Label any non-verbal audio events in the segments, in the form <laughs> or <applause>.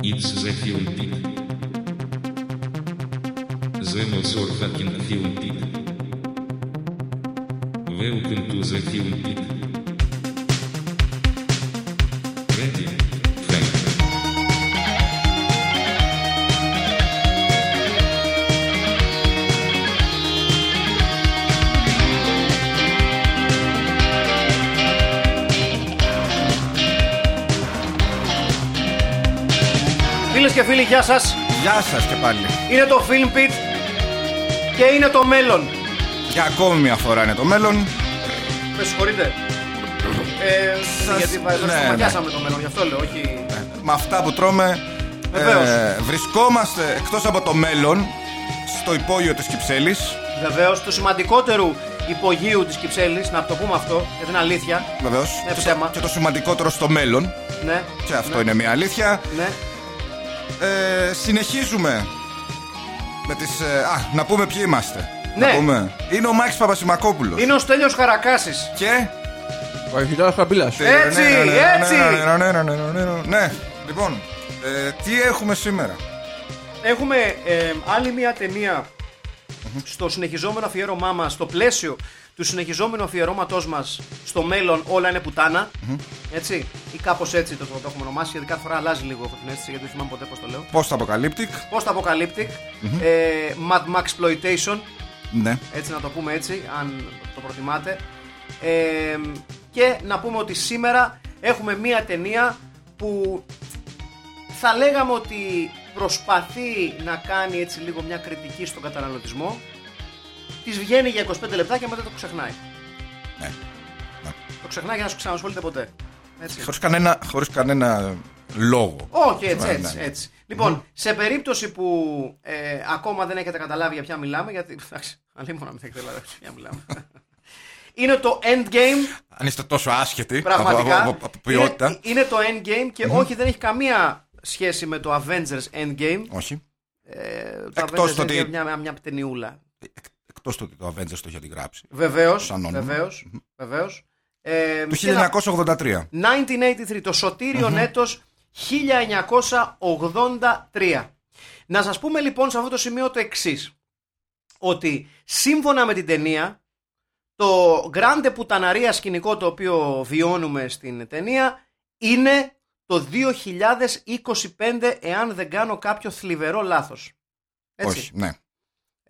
It's the film Ipsis Fiumpit. Zemozor film Fiumpit. Welcome to the film Fiumpit. Και φίλοι, γεια σας. Γεια σας και πάλι. Είναι το Film Pit και είναι το μέλλον. Για ακόμη μια φορά είναι το μέλλον. Με συγχωρείτε. Ε, Σας- γιατί εδώ ναι, σταματιάσαμε το μέλλον, γι' αυτό λέω, όχι... Με αυτά που τρώμε ε, Βεβαίως. βρισκόμαστε εκτός από το μέλλον στο υπόγειο της Κυψέλης. Βεβαίως, του σημαντικότερου υπογείου της Κυψέλης, να το πούμε αυτό, γιατί είναι αλήθεια. Βεβαίως. Ναι, και, ψέμα. το, και το σημαντικότερο στο μέλλον. Ναι, Και αυτό ναι, είναι μια αλήθεια. Ναι, Ε, συνεχίζουμε με τις... ε, α, να πούμε ποιοι είμαστε. Ναι. Να πούμε. Είναι ο Μάκης Παπασημακόπουλος. είναι ο Στέλιος Χαρακάσης. Και... Ο Αρχιτάρας Χαμπίλας. Έτσι, έτσι. Ναι, λοιπόν, ε, τι έχουμε σήμερα; Έχουμε ε, άλλη μια ταινία στο συνεχιζόμενο αφιέρωμά μας, στο πλαίσιο του συνεχιζόμενου αφιερώματός μας στο μέλλον όλα είναι πουτάνα. Έτσι, ή κάπως έτσι το, το, έχουμε ονομάσει, γιατί κάθε φορά αλλάζει λίγο αυτή την αίσθηση, γιατί δεν θυμάμαι ποτέ πώς το λέω. Post Apocalyptic. Post Apocalyptic, ε, Mad Max Exploitation, Ναι. έτσι να το πούμε έτσι, αν το προτιμάτε. Ε, και να πούμε ότι σήμερα έχουμε μία ταινία που θα λέγαμε ότι προσπαθεί να κάνει έτσι λίγο μια κριτική στον καταναλωτισμό. Της βγαίνει για 25 λεπτά και μετά το ξεχνάει. ναι. Το ξεχνάει για να σου ξανασχολείται ποτέ. Έτσι. Χωρίς κανένα, χωρίς κανένα λόγο. Όχι, έτσι, Ναι, έτσι. ναι. έτσι. Λοιπόν, σε περίπτωση που ε, ακόμα δεν έχετε καταλάβει για ποια μιλάμε, γιατί. Εντάξει, αλλήμον να μην έχετε καταλάβει για ποια μιλάμε. <laughs> Είναι το Endgame, Αν είστε τόσο άσχετοι πραγματικά. από, από, από ποιότητα. Είναι, είναι το Endgame και όχι, δεν έχει καμία σχέση με το Avengers Endgame. Όχι. Ε, το Εκτός Avengers το ότι- Endgame μια, μια ταινιούλα. Εκτός το ότι το Avengers το είχε αντιγράψει. Βεβαίως. Σαν όνομα. Βεβαίως, βεβαίως. Ε, Το και να- 1983. 1983, το σωτήριο έτος 1983. Να σας πούμε λοιπόν σε αυτό το σημείο το εξής Ότι σύμφωνα με την ταινία, το grande πουταναρία σκηνικό το οποίο βιώνουμε στην ταινία είναι το 2025 εάν δεν κάνω κάποιο θλιβερό λάθος. Έτσι. Όχι, ναι.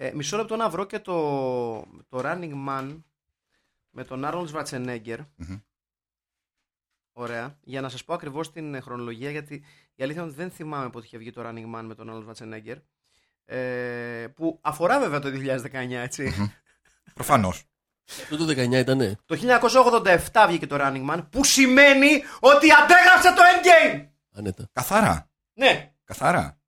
Ε, μισό λεπτό να βρω και το, το Running Man με τον Arnold Schwarzenegger. Μμμ. Ωραία. Για να σας πω ακριβώς την ε, χρονολογία, γιατί η αλήθεια είναι ότι δεν θυμάμαι πότε είχε βγει το Running Man με τον Arnold Schwarzenegger. Ε, που αφορά βέβαια το 2019, έτσι. Προφανώς. Αυτό το 19 ήτανε. Το 1987 βγήκε το Running Man, που σημαίνει ότι αντέγραψε το Endgame! Ανέτα. Καθαρά. Ναι. Καθαρά.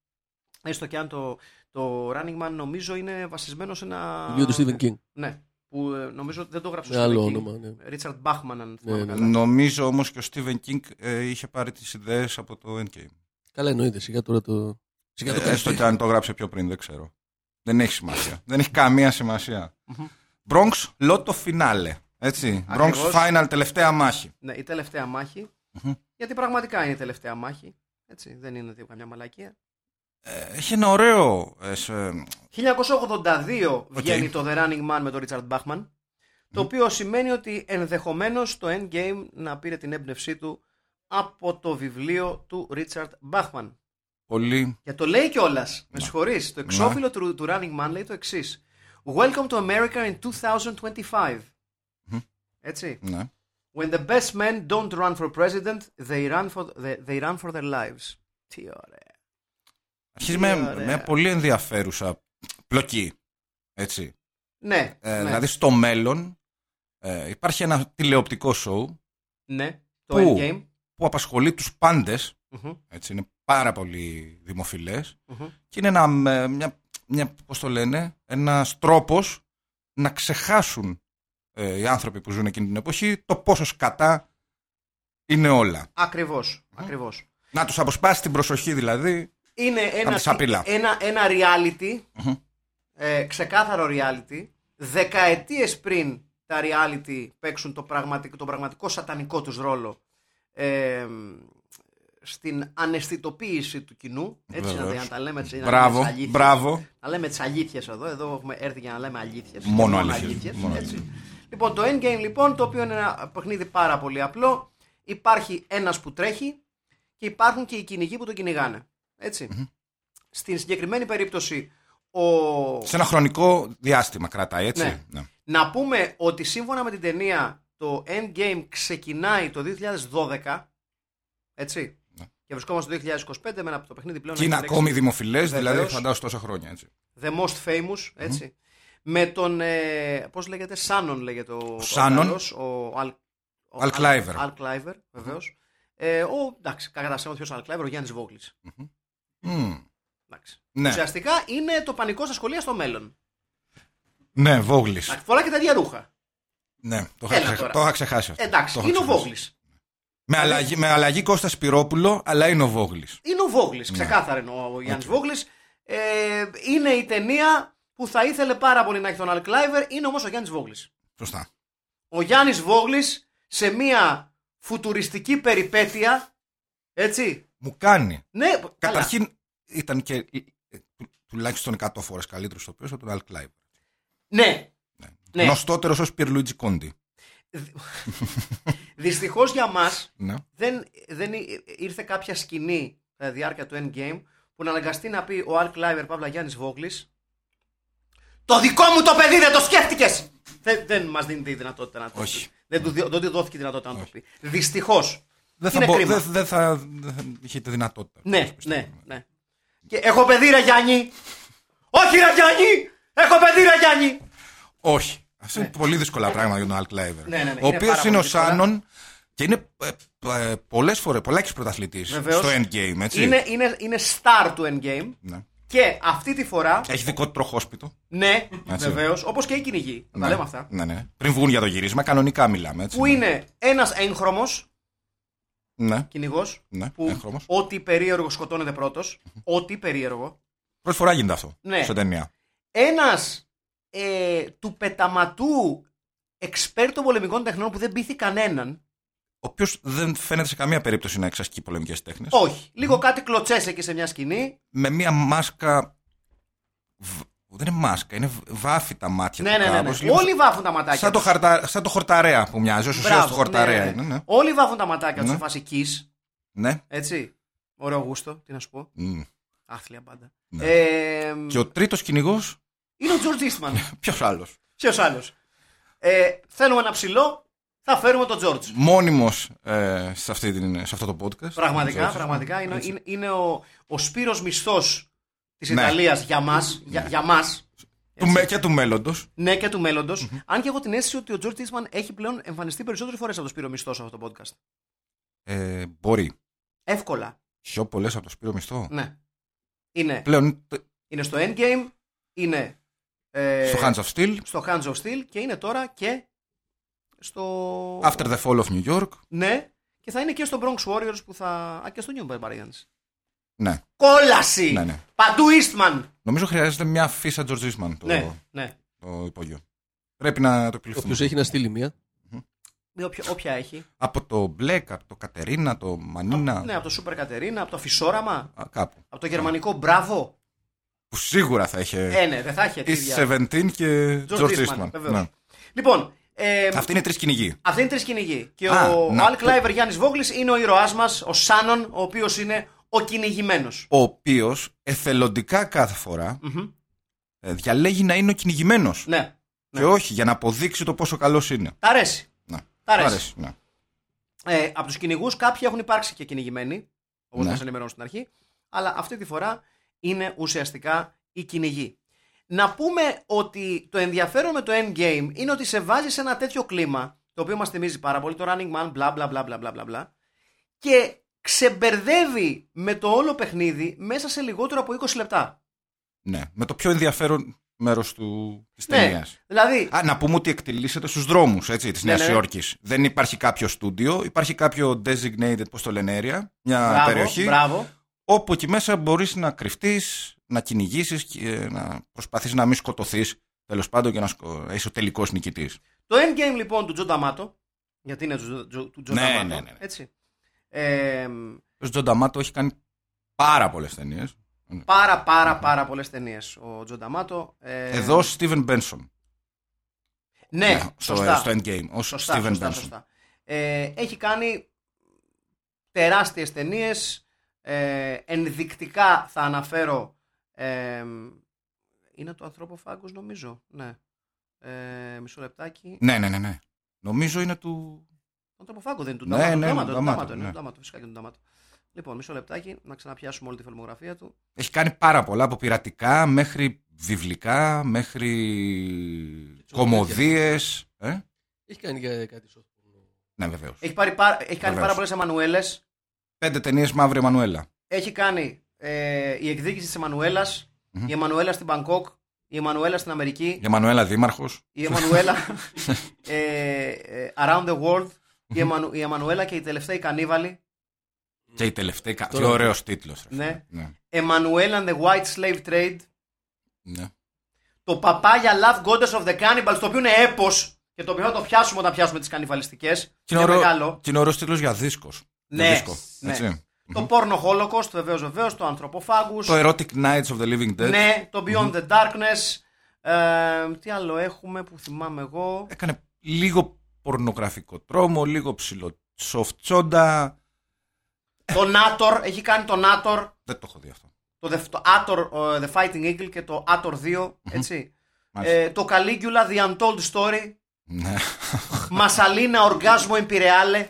Έστω και αν το, το Running Man νομίζω είναι βασισμένο σε ένα... Βιβλίο του Stephen King. Ναι. Που ε, νομίζω ότι δεν το γράψε Με άλλο όνομα, ναι. Ρίτσαρντ Μπάχμαν, αν θυμάμαι ναι. καλά. Νομίζω όμως και ο Stephen King ε, είχε πάρει τις ιδέες από το Endgame. Καλά εννοείται. Σιγά τώρα το. Σιγά το Ε, έστω και αν το γράψε πιο πριν, δεν ξέρω. Δεν έχει σημασία. <laughs> δεν έχει καμία σημασία. Bronx Lotto Finale. Έτσι. Ακριβώς. Bronx Final, τελευταία μάχη. Ναι, η τελευταία μάχη. Γιατί πραγματικά είναι η τελευταία μάχη. Έτσι, δεν είναι τίποτα καμιά μαλακία. Ε, έχει ένα ωραίο. ε, σε- 1982 βγαίνει το The Running Man με τον Richard Bachman. Το οποίο σημαίνει ότι ενδεχομένως το Endgame να πήρε την έμπνευσή του από το βιβλίο του Richard Bachman. πολύ. Και το λέει κιόλας. Με συγχωρείς. Το εξώφυλλο του, του Running Man λέει το εξής. Welcome to America in 2025. Έτσι. Ναι. When the best men don't run for president, they run for, they, they run for their lives. Τι ωραία. Αρχίζει με, ωραία. με πολύ ενδιαφέρουσα πλοκή. Έτσι. Ναι, Ε, ναι, Δηλαδή στο μέλλον ε, υπάρχει ένα τηλεοπτικό show ναι, το Πού; Endgame. που απασχολεί τους πάντες. Μμμ, Έτσι, είναι πάρα πολύ δημοφιλές. μμμ. Και είναι ένα, ε, μια, μια, πώς το λένε, ένας τρόπος να ξεχάσουν ε, οι άνθρωποι που ζουν εκείνη την εποχή το πόσος σκατά είναι όλα. Ακριβώς, ακριβώς. Να τους αποσπάσει την προσοχή δηλαδή. Είναι ένα, τη σαπίλα. ένα, ένα reality, ε, ξεκάθαρο reality, δεκαετίες πριν τα reality παίξουν το πραγματικό, τον πραγματικό σατανικό τους ρόλο ε, στην αναισθητοποίηση του κοινού. Έτσι να, Βεβαίως. να τα λέμε έτσι. να Μπράβο, λέμε τις αλήθειες. μπράβο. Να λέμε τις αλήθειες εδώ. Εδώ έχουμε έρθει για να λέμε αλήθειες. Μόνο αλήθειες, μόνο έτσι. Λοιπόν, το endgame λοιπόν, το οποίο είναι ένα παιχνίδι πάρα πολύ απλό. Υπάρχει ένας που τρέχει και υπάρχουν και οι κυνηγοί που τον κυνηγάνε. Έτσι. Στην συγκεκριμένη περίπτωση, ο... Σε ένα χρονικό διάστημα κρατάει, έτσι. Ναι. Ναι. να πούμε ότι σύμφωνα με την ταινία το Endgame ξεκινάει το 2012. Έτσι. Και βρισκόμαστε το 2025 με ένα το παιχνίδι πλέον. Ναι. Και είναι έχει τρέξει ακόμη δημοφιλές, δηλαδή Βεβαίως. φαντάζομαι τόσα χρόνια. Έτσι. The most famous, έτσι. Με τον. Ε, Πώς λέγεται, Σάνον λέγεται ο. ο Σάνον. Γάλλος, ο Αλ. ο Al Cliver. Al Cliver, βεβαίως. Ε, ο, εντάξει, κατά ψέματα ποιο Al Cliver, ο Γιάννης Βόγλη. Μμ. Ναι. Ουσιαστικά είναι το πανικό στα σχολεία στο μέλλον. Ναι, Βόγλης. Εντάξει, Φορά και τα ίδια ρούχα. Ναι, το είχα, Έλα ξεχα- τώρα. το είχα ξεχάσει αυτό. Εντάξει, Το είχα είναι ο ξεχάσει. Βόγλης. Με αλλαγή, με αλλαγή Κώστα Σπυρόπουλο, αλλά είναι ο Βόγλης. Είναι ο Βόγλης, Ναι. ξεκάθαρα είναι ο, ο Γιάννη Βόγλης. Ε, είναι η ταινία που θα ήθελε πάρα πολύ να έχει τον Al Cliver, είναι όμως ο Γιάννης Βόγλης. Σωστά. ο Γιάννης Βόγλης σε μια φουτουριστική περιπέτεια, έτσι, Μου κάνει. ναι, καλά. Καταρχήν ήταν και ε, ε, του- τουλάχιστον 100 φορές καλύτερος στο από τον Αλ Κλάιβ. ναι, ναι. Γνωστότερος ως Πιερλούιτζι Κόντι. δυστυχώς για μας Ναι. δεν, δεν ή- ήρθε κάποια σκηνή κατά τη διάρκεια του Endgame που να αναγκαστεί να πει ο Αλ Κλάιβερ Παύλα Γιάννης Βόγλης το δικό μου το παιδί δεν το σκέφτηκες δεν, δεν μας δίνει τη δυνατότητα να το Όχι. πει δεν του, δι- δεν του δόθηκε η δυνατότητα να το πει δυστυχώς Δεν θα, Είναι μπο, κρίμα. δεν, δεν θα, δεν θα είχε τη δυνατότητα. Ναι, ναι, ναι. Και έχω παιδί ρε Γιάννη. Όχι ρε Γιάννη. Έχω παιδί ρε Γιάννη. Όχι. Αυτό είναι πολύ δύσκολα πράγματα για τον Αλ Κλάιβερ. Ναι, ναι, ναι, ο είναι οποίος πάρα είναι πολύ ο δύσκολα. Σάνον και είναι ε, ε, πολλές φορές, πολλάκι πρωταθλητής Βεβαίως. στο endgame, έτσι. Είναι, είναι, είναι star του Endgame. Ναι. Και αυτή τη φορά, Έχει δικό του τροχόσπιτο. ναι, Έτσι. βεβαίως, όπως και οι κυνηγοί. Να τα λέμε αυτά. Ναι, ναι. Πριν βγουν για το γύρισμα, κανονικά μιλάμε. Έτσι. Που είναι ένας έγχρωμος Ναι, κυνηγός. ναι, Που έγχρωμος. ό,τι περίεργο σκοτώνεται πρώτος. Ό,τι περίεργο. Πρώτη φορά γίνεται αυτό Ναι. σε ταινία. Ένας ε, του πεταματού εξπέρ των πολεμικών τεχνών που δεν πείθει κανέναν. Ο οποίος δεν φαίνεται σε καμία περίπτωση να εξασκεί πολεμικές τέχνες. Όχι. Λίγο κάτι κλωτσές εκεί σε μια σκηνή. Με μία μάσκα. Β- Δεν είναι μάσκα, είναι β- βάφη τα μάτια Ναι, του ναι, ναι. ναι. κάπως, λίγο Όλοι βάφουν τα ματάκια. Σαν το, τους. χαρτα... σαν το χορταρέα που μοιάζει, ω ουσία Μπράβο, του χορταρέα ναι, ναι, ναι. είναι. Ναι. Όλοι βάφουν τα ματάκια τους Ναι. σε φάση kiss. ναι. Έτσι. Ωραίο γούστο, τι να σου πω. Μμ. Άθλια πάντα. Ναι. Ε, Και ο τρίτος κυνηγός, Είναι ο George <laughs> Eastman. ποιος άλλος; Ποιος άλλος; Ε, θέλουμε ένα ψηλό, θα φέρουμε τον George. Μόνιμος ε, σε, αυτή την- σε αυτό το podcast. Πραγματικά, George. πραγματικά είναι, Έτσι. είναι, είναι ο, ο Σπύρος μισθός της Ναι. Ιταλίας για μας, για, για μας. Του με, και του μέλλοντος. Ναι, και του μέλλοντος. Αν και έχω την αίσθηση ότι ο George Eastman έχει πλέον εμφανιστεί περισσότερες φορές από το Σπύρο Μισθό σε αυτό το podcast. Ε, μπορεί. Εύκολα. Πιο πολλές από το Σπύρο Μισθό. Ναι. Είναι, Πλέον τε- είναι στο Endgame, είναι ε, στο Hands of Steel, στο Hands of Steel και είναι τώρα και στο. After the Fall of New York. Ναι, και θα είναι και στο Bronx Warriors που θα. Α, και στο New Barbarians. Ναι. Κόλαση! Ναι, ναι. Παντού Eastman! Νομίζω χρειάζεται μια φύσα George Eastman το, Ναι, ναι. το υπόγειο. Πρέπει να το επιληφθούμε. Όποιος έχει να στείλει μία. Ή Όποια, όποια έχει. Από το Black, από το Κατερίνα, το Μανίνα. Ναι, από το Super Caterina, από το Φυσόραμα, α, κάπου. από το γερμανικό Μπράβο. Που σίγουρα θα είχε. Ε, ναι, δεν θα έχει East αρχίδια. 17 και George George Eastman, Eastman. βεβαίως. Ναι. Λοιπόν, ε, Αυτή είναι τρει κυνηγοί. αυτή είναι τρει κυνηγοί. Και Α, ο να, Αλ το- Κλάιβερ Γιάννης Βόγλης είναι ο ήρωάς μας, ο Σάνον, ο οποίος είναι ο κυνηγημένος. Ο οποίος εθελοντικά κάθε φορά ε, διαλέγει να είναι ο κυνηγημένος. Ναι, Και όχι για να αποδείξει το πόσο καλός είναι. τα αρέσει. Ναι. Τ' αρέσει. Μ' αρέσει, ναι. Ε, από τους κυνηγούς κάποιοι έχουν υπάρξει και κυνηγημένοι, όπως Ναι. μας ενημερώνω στην αρχή, αλλά αυτή τη φορά είναι ουσιαστικά οι κυνηγοί. Να πούμε ότι το ενδιαφέρον με το endgame είναι ότι σε βάζει σε ένα τέτοιο κλίμα, το οποίο μας θυμίζει πάρα πολύ, το running man, μπλα μπλα μπλα μπλα μπλα μπλα μπλα, και ξεμπερδεύει με το όλο παιχνίδι μέσα σε λιγότερο από 20 λεπτά. ναι. Με το πιο ενδιαφέρον μέρος της Ναι, ταινίας. δηλαδή, Α, να πούμε ότι εκτυλίσσεται στους δρόμους της Ναι, Νέας ναι, ναι. Υόρκης. Δεν υπάρχει κάποιο στούντιο, υπάρχει κάποιο designated, πώς το λένε, area, μια μπράβο, περιοχή, μπράβο. όπου εκεί μέσα μπορείς να κρυφτείς, να κυνηγήσεις και να προσπαθείς να μην σκοτωθείς. Τέλος πάντων, και να, σκο... να είσαι ο τελικός νικητής. Το endgame λοιπόν του Τζο Νταμάτο, γιατί είναι του, Τζο- του Τζο Ναι, Νταμάτο, ναι, ναι, ναι. έτσι, Ε, Ο Τζο Νταμάτο έχει κάνει πάρα πολλές ταινίες. πάρα πάρα πάρα πολλές ταινίες ο Τζο Νταμάτο. Ε, Εδώ Steven Benson. Ναι, στο, σωστά. στο Endgame. Ω Σωστά, Steven σωστά, Benson. σωστά. Ε, έχει κάνει τεράστιες ταινίες. Ε, ενδεικτικά θα αναφέρω. Ε, είναι το Ανθρωποφάγκος νομίζω. Ναι. Ε, μισό λεπτάκι. Ναι, ναι, ναι, ναι. Νομίζω είναι του. Το Ανθρωποφάγκο δεν είναι του Ναι, Νταμάτο. ναι, Νταμάτο, ναι, Νταμάτο, Νταμάτο, είναι, ναι. Νταμάτο, φυσικά και τον Νταμάτο. Λοιπόν, μισό λεπτάκι να ξαναπιάσουμε όλη τη φιλμογραφία του. Έχει κάνει πάρα πολλά από πειρατικά μέχρι βιβλικά, μέχρι κομμωδίες. Ε; Έχει κάνει και κάτι soft porno. Ναι, βεβαίως. Έχει, πάρει, πάρα- έχει κάνει Βεβαίως. πάρα πολλές Εμμανουέλες. Πέντε ταινίες Μαύρη Εμμανουέλα. Έχει κάνει ε, η εκδίκηση της Εμμανουέλας, η Εμμανουέλα στην Μπαγκόκ, η Εμμανουέλα στην Αμερική, Για Μανουέλα Δήμαρχος. η Εμμανουέλα <laughs> ε, ε, Around the World, η, Εμμανου, η Εμμανουέλα και η τελευταία η Κανίβαλη, Και η τελευταία. κα- Τι Τώρα- ωραίος τίτλος. Ναι. ναι. Emmanuel and the White Slave Trade, ναι. το Παπάγια Love Goddess of the Cannibals, το οποίο είναι έπος και το οποίο θα το πιάσουμε όταν πιάσουμε τις κανιβαλιστικές. Και είναι Είναι ωραίο- μεγάλο. και είναι ωραίος τίτλος για δίσκος. Ναι, Για δίσκο. ναι. Έτσι. Το Porno Holocaust, βεβαίως βεβαίως, το Anthropophagus. Το Erotic Nights of the Living Dead. Ναι, το Beyond the Darkness. Ε, τι άλλο έχουμε που θυμάμαι εγώ. Έκανε λίγο πορνογραφικό τρόμο, λίγο ψηλό soft τσόντα. Το Nator, έχει κάνει το Nator, Δεν το έχω δει αυτό. το, The, το Ator, ε, The Fighting Eagle και το Ator 2, έτσι. Μάλιστα. Ε, το Caligula, The Untold Story, Ναι. Μασαλίνα Οργάσμο Imperiale,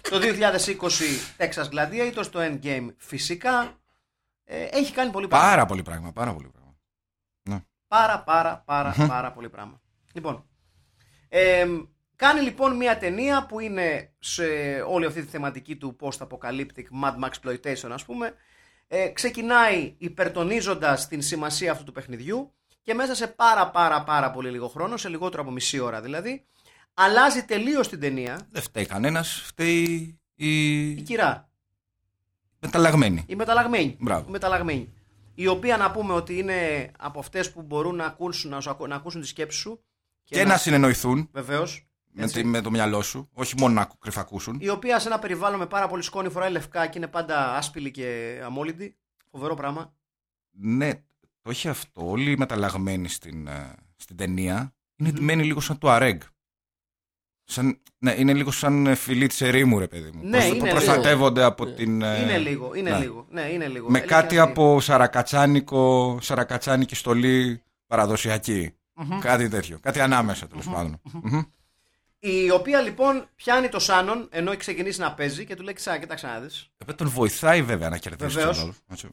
το 2020 Texas Gladiators, το Endgame φυσικά. Ε, έχει κάνει πολύ πράγμα. πάρα πολύ πράγμα. Πάρα πολύ πράγμα. Ναι. Πάρα πάρα πάρα πάρα πολύ πράγμα. Λοιπόν, ε, κάνει λοιπόν μια ταινία που είναι σε όλη αυτή τη θεματική του post-apocalyptic Mad Max exploitation ας πούμε. Ε, ξεκινάει υπερτονίζοντας την σημασία αυτού του παιχνιδιού και μέσα σε πάρα πάρα πάρα πολύ λίγο χρόνο, σε λιγότερο από μισή ώρα δηλαδή, αλλάζει τελείως την ταινία Δεν φταίει κανένας, φταίει η η κυρά, μεταλλαγμένη. η μεταλλαγμένη. Μπράβο. Η μεταλλαγμένη. Η οποία να πούμε ότι είναι από αυτές που μπορούν να ακούσουν, να, σου ακού- να ακούσουν τη σκέψη σου Και, να συνεννοηθούν Βεβαίως. Με, Έτσι. τη- με το μυαλό σου, όχι μόνο να ακου- κρυφακούσουν. η οποία σε ένα περιβάλλον με πάρα πολύ σκόνη φοράει λευκά και είναι πάντα άσπηλη και αμόλυντη. Φοβερό πράγμα. Ναι, το έχει αυτό. Όλοι οι μεταλλαγμένοι στην, ε, στην ταινία είναι ντυμένοι λίγο σαν το Αρέγ. Σαν, ναι, είναι λίγο σαν ε, φιλί τη ερήμου, ρε παιδί μου. Ναι, Πώς- είναι που λίγο. προστατεύονται από Ναι. την. ε, είναι λίγο, είναι ναι. λίγο. Ναι, είναι λίγο. Με Αλήθεια κάτι είναι. από σαρακατσάνικο, σαρακατσάνικη στολή παραδοσιακή. Κάτι τέτοιο. Κάτι ανάμεσα τέλος πάντων. Μμμ. Η οποία λοιπόν πιάνει το Σάνον ενώ έχει ξεκινήσει να παίζει και του λέει: Ξά, κοίταξε να δεις». Ε, τον βοηθάει βέβαια να κερδίσει Βεβαίως. τον άλλο. Έτσι.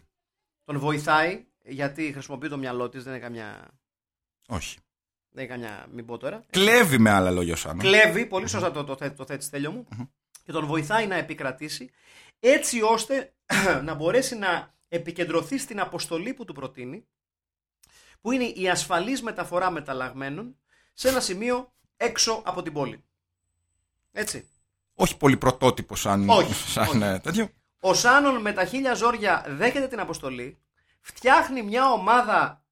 Τον βοηθάει γιατί χρησιμοποιεί το μυαλό της, δεν είναι καμιά. Όχι. Δεν είναι καμιά, μην πω τώρα. Κλέβει με άλλα λόγια ο Σάνο. Κλέβει, πολύ σωστά το, το, θέ- το θέτεις τέλειο μου, και τον βοηθάει να επικρατήσει έτσι ώστε <clears throat> να μπορέσει να επικεντρωθεί στην αποστολή που του προτείνει, που είναι η ασφαλής μεταφορά μεταλλαγμένων σε ένα σημείο έξω από την πόλη. Έτσι. Όχι πολύ πρωτότυπο σαν, Όχι, <laughs> σαν όχι. ε, τέτοιο. Ο Σάνον με τα χίλια ζόρια δέχεται την αποστολή, φτιάχνει μια ομάδα.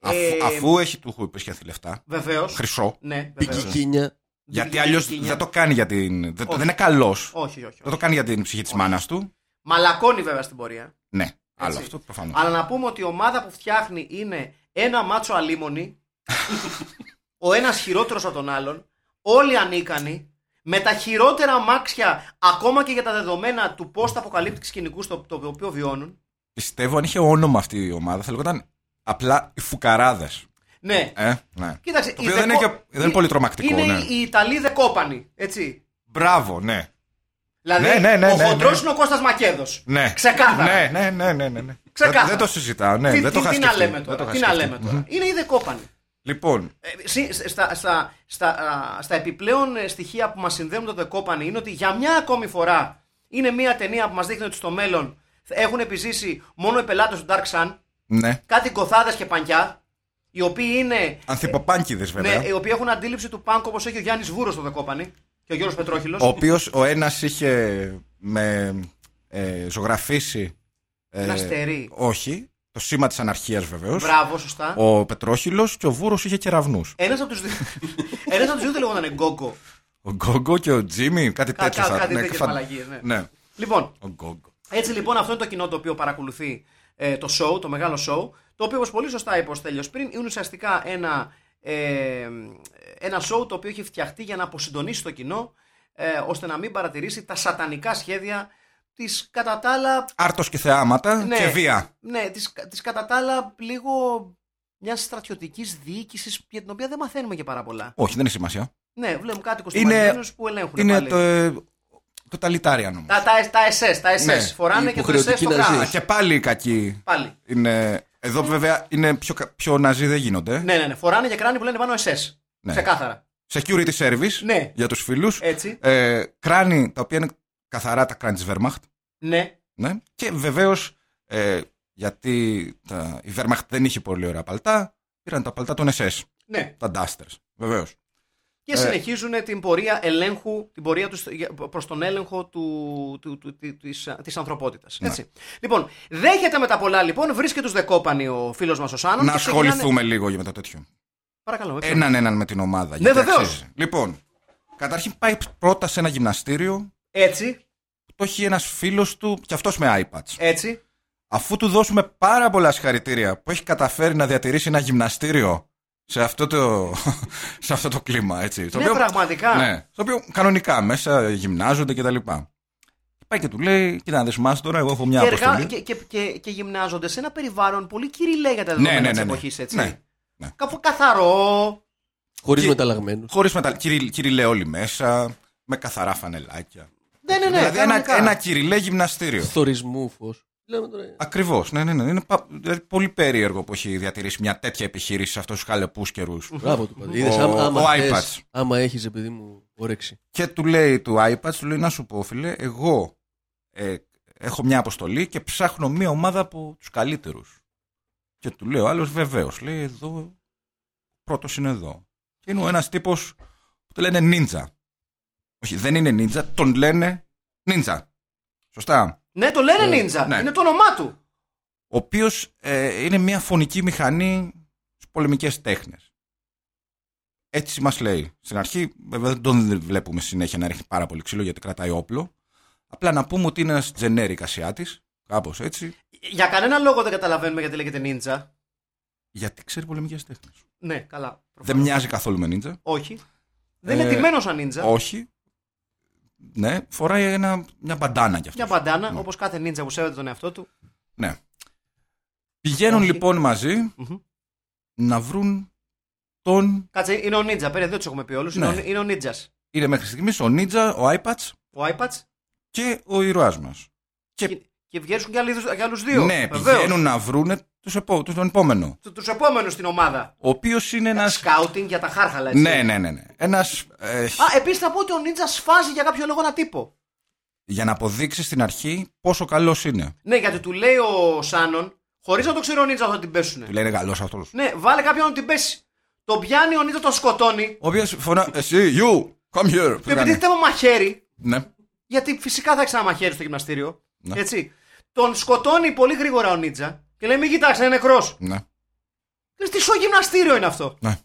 Αφού, ε, αφού έχει του έχω υπεσχεθεί λεφτά. Βεβαίως. Χρυσό. Ναι, βεβαίως. Πικικίνια. Γιατί αλλιώς δεν το κάνει για την. Δεν, Όχι. δεν είναι καλός. Όχι, όχι. όχι. Δεν το κάνει για την ψυχή της μάνας του. Μαλακώνει βέβαια στην πορεία. Ναι, άλλο Έτσι. αυτό προφανώς. Αλλά να πούμε ότι η ομάδα που φτιάχνει είναι ένα μάτσο αλίμονι, <laughs> ο ένας χειρότερος από τον άλλον, όλοι ανίκανοι, με τα χειρότερα αμάξια ακόμα και για τα δεδομένα του πώς τα αποκαλύπτεις σκηνικούς στο το οποίο βιώνουν. Πιστεύω αν είχε όνομα αυτή η ομάδα θα λεγόταν απλά οι φουκαράδες. Ναι, Ε, ναι. κοίταξε. Το οι οποίο δεν δεκο- είναι και- δεν είναι πολύ τρομακτικό, Είναι ναι. οι Ιταλοί δεκόπανοι, έτσι. Μπράβο, ναι. Δηλαδή, Ναι, ναι, ναι, ο ναι, χοντρός ναι. είναι ο Κώστας Μακέδος. ναι. Ξεκάθαρα. Ναι, ναι, ναι, ναι, ναι, ναι. Ξεκάθαρα. Δεν, δεν το συζητάω, ναι. τι, δεν το τι- είχα τι να σκεφτεί. λέμε Δεν το τώρα. είχα Τι να σκεφτεί. λέμε τώρα. Μμμ. Είναι οι δεκόπανοι. Λοιπόν, Ε, συ- στα, στα, στα, α, στα επιπλέον ε, στοιχεία που μας συνδέουν το The Company είναι ότι για μια ακόμη φορά είναι μια ταινία που μας δείχνει ότι στο μέλλον έχουν επιζήσει μόνο οι πελάτες του Dark Sun, ναι. κάτι γκοθάδες και πανκιά, οι οποίοι είναι. Ανθυποπάνκιδε Ναι, βέβαια. οι οποίοι έχουν αντίληψη του πάνκ όπως έχει ο Γιάννης Βούρος στο The Company και ο Γιώργος Πετρόχυλος. Ο οποίος ο ένας είχε με ε, ζωγραφίσει. ε, Ένα στερί. Όχι. Το σήμα της αναρχίας βεβαίως. Μπράβο, σωστά. Ο Πετρόχυλος και ο Βούρος είχε κεραυνούς. Ένας από τους δύο, <laughs> ένας από τους δύο δεν λεγόταν Γκόγκο. Ο Γκόγκο και ο Τζίμι, κάτι Κα- τέτοιο. κα- θα- κάτι ναι, τέτοιες θα- μαλακίες, ναι. ναι. Λοιπόν, Ο Γκόγκ. έτσι λοιπόν αυτό είναι το κοινό το οποίο παρακολουθεί ε, το show, το μεγάλο show, το οποίο όπως πολύ σωστά είπες ο Στέλιος πριν, είναι ουσιαστικά ένα, ε, ένα show το οποίο έχει φτιαχτεί για να αποσυντονίσει το κοινό, ε, ώστε να μην παρατηρήσει τα σατανικά σχέδια της κατά τα άλλα, Άρτος και θεάματα Ναι. και βία. ναι, της, της κατά τα άλλα λίγο μιας στρατιωτικής διοίκησης για την οποία δεν μαθαίνουμε και πάρα πολλά. Όχι, δεν έχει σημασία. Ναι, βλέπουμε κάτι Είναι- κοστομαρισμένους που ελέγχουν Είναι πάλι. το, ε, το ταλιτάριαν όμως. Τα, τα, τα SS, τα SS. Ναι. Φοράνε και το SS Υποχρεωτική στο ναζί. Α, κράτος. και πάλι οι κακοί. Πάλι. Είναι... Εδώ βέβαια είναι πιο, κα- πιο ναζί δεν γίνονται. Ναι, ναι, ναι. Φοράνε και κράνη που λένε πάνω SS. Ναι. Ξεκάθαρα. Security service Ναι. για τους φίλους. Έτσι. Ε, κράνη τα οποία είναι καθαρά τα κράνη της Wehrmacht. Ναι. Ναι. Και βεβαίως ε, γιατί τα, η Wehrmacht δεν είχε πολύ ωραία παλτά, πήραν τα παλτά των SS, ναι. τα Dusters. Βεβαίως. Και Ε. συνεχίζουν την πορεία ελέγχου, την πορεία τους για- προς τον έλεγχο του, του, του, του- της, της ανθρωπότητας. Ναι. Έτσι. Λοιπόν, δέχεται με τα πολλά λοιπόν, βρίσκεται τους δεκόπανοι ο φίλος μας ο Σάνων. Να και ξεκινάνε- ασχοληθούμε λίγο για μετά τέτοιο. Παρακαλώ. με Έναν έναν με την ομάδα. Ναι, γιατί βεβαίως. αξίζει. Λοιπόν, καταρχήν πάει πρώτα σε ένα γυμναστήριο Έτσι, που το έχει ένας φίλος του και αυτός με iPads. έτσι. Αφού του δώσουμε πάρα πολλά συγχαρητήρια που έχει καταφέρει να διατηρήσει ένα γυμναστήριο σε αυτό το, <laughs> σε αυτό το κλίμα, έτσι. Στο Ναι, πραγματικά. Ναι, στο οποίο κανονικά μέσα γυμνάζονται κτλ. Πάει και του λέει, κοίτα να δεις μας τώρα, εγώ έχω μια και, εργα- αποστολή. και, και, και, και γυμνάζονται σε ένα περιβάλλον πολύ κυριλέ για τα δεδομένα ναι, της ναι, ναι. εποχής, έτσι. Ναι, ναι. Κάπου καθαρό. Χωρίς Και- μεταλλαγμένους. Χωρίς μετα... κυρι... κυριλέ όλοι μέσα, με καθαρά φανελάκια. Ναι, ναι, ναι. δηλαδή ένα, κανονικά. ένα κυριλέ γυμναστήριο. Θορισμού φως. Λέμε τώρα. Ακριβώς, ναι, ναι, ναι. Είναι πα- δηλαδή, πολύ περίεργο που έχει διατηρήσει μια τέτοια επιχείρηση σε αυτούς τους χαλεπούς καιρούς. Μπράβο του πάντα. Ο- Είδες, άμα, άμα, ο θες, iPads. άμα έχεις επειδή μου όρεξη. Και του λέει του iPad, του λέει να σου πω, φίλε, εγώ ε, έχω μια αποστολή και ψάχνω μια ομάδα από τους καλύτερους. Και του λέει ο άλλος, βεβαίως. Λέει εδώ, πρώτος είναι εδώ. Και είναι ένας τύπος που το λένε ninja. Όχι, δεν είναι ninja, τον λένε ninja. Σωστά. Ναι, το λένε Ναι, νίντζα. ναι. Είναι το όνομά του. ο οποίος ε, είναι μια φωνική μηχανή στις πολεμικές τέχνες. Έτσι μας λέει. Στην αρχή βέβαια δεν τον βλέπουμε συνέχεια να ρίχνει πάρα πολύ ξύλο γιατί κρατάει όπλο. Απλά να πούμε ότι είναι ένας generic Ασιάτης, κάπως έτσι, Για κανένα λόγο δεν καταλαβαίνουμε γιατί λέγεται νίντζα. γιατί ξέρει πολεμικές τέχνες. Ναι, καλά. Δεν προφανώς. μοιάζει καθόλου με νίντζα. Όχι. Δεν Ε, είναι τιμένο σαν νίντζα. Όχι. Ναι, φοράει ένα, μια μπαντάνα κι αυτός. Μια μπαντάνα, Ναι. όπως κάθε νίντζα που σέβεται τον εαυτό του. Ναι. Πηγαίνουν Όχι. λοιπόν μαζί Μμμ. να βρουν τον... Κάτσε, είναι ο νίντζα. Πέρα δεν τους έχουμε πει όλους. Ναι. Είναι, ο- είναι ο νίντζας. Είναι μέχρι στιγμής ο Νίτζα, ο iPads Ο iPads. και ο ήρωάς μας. Και Και, και βγαίνουν και άλλοι, και άλλους δύο. Ναι, πηγαίνουν να βρούνε τους επό, τους τον επόμενο. Του επόμενους στην ομάδα. Ο οποίος είναι ένα. Σκάουτινγκ για τα χάρχαλα, έτσι. Ναι, ναι, ναι. ναι. Ένας, ε, Α, επίσης θα πω ότι ο νίντζα σφάζει για κάποιο λόγο ένα τύπο. για να αποδείξει στην αρχή πόσο καλός είναι. Ναι, γιατί του λέει ο Σάνον, χωρίς να το ξέρει ο νίντζα θα την πέσουνε. Του λένε καλός αυτός. Ναι, βάλε κάποιον να την πέσει. Το πιάνει ο νίντζα, τον σκοτώνει. Ο οποίος φωνά. Εσύ, you, come here. Και επειδή θέμα μαχαίρι, Ναι. γιατί φυσικά θα έχει ένα μαχαίρι στο γυμναστήριο. Ναι. Έτσι. Τον σκοτώνει πολύ γρήγορα ο νίντζα και λέει: Μην κοιτάξει, είναι νεκρός. Ναι. Λες τι σο γυμναστήριο είναι αυτό. ναι.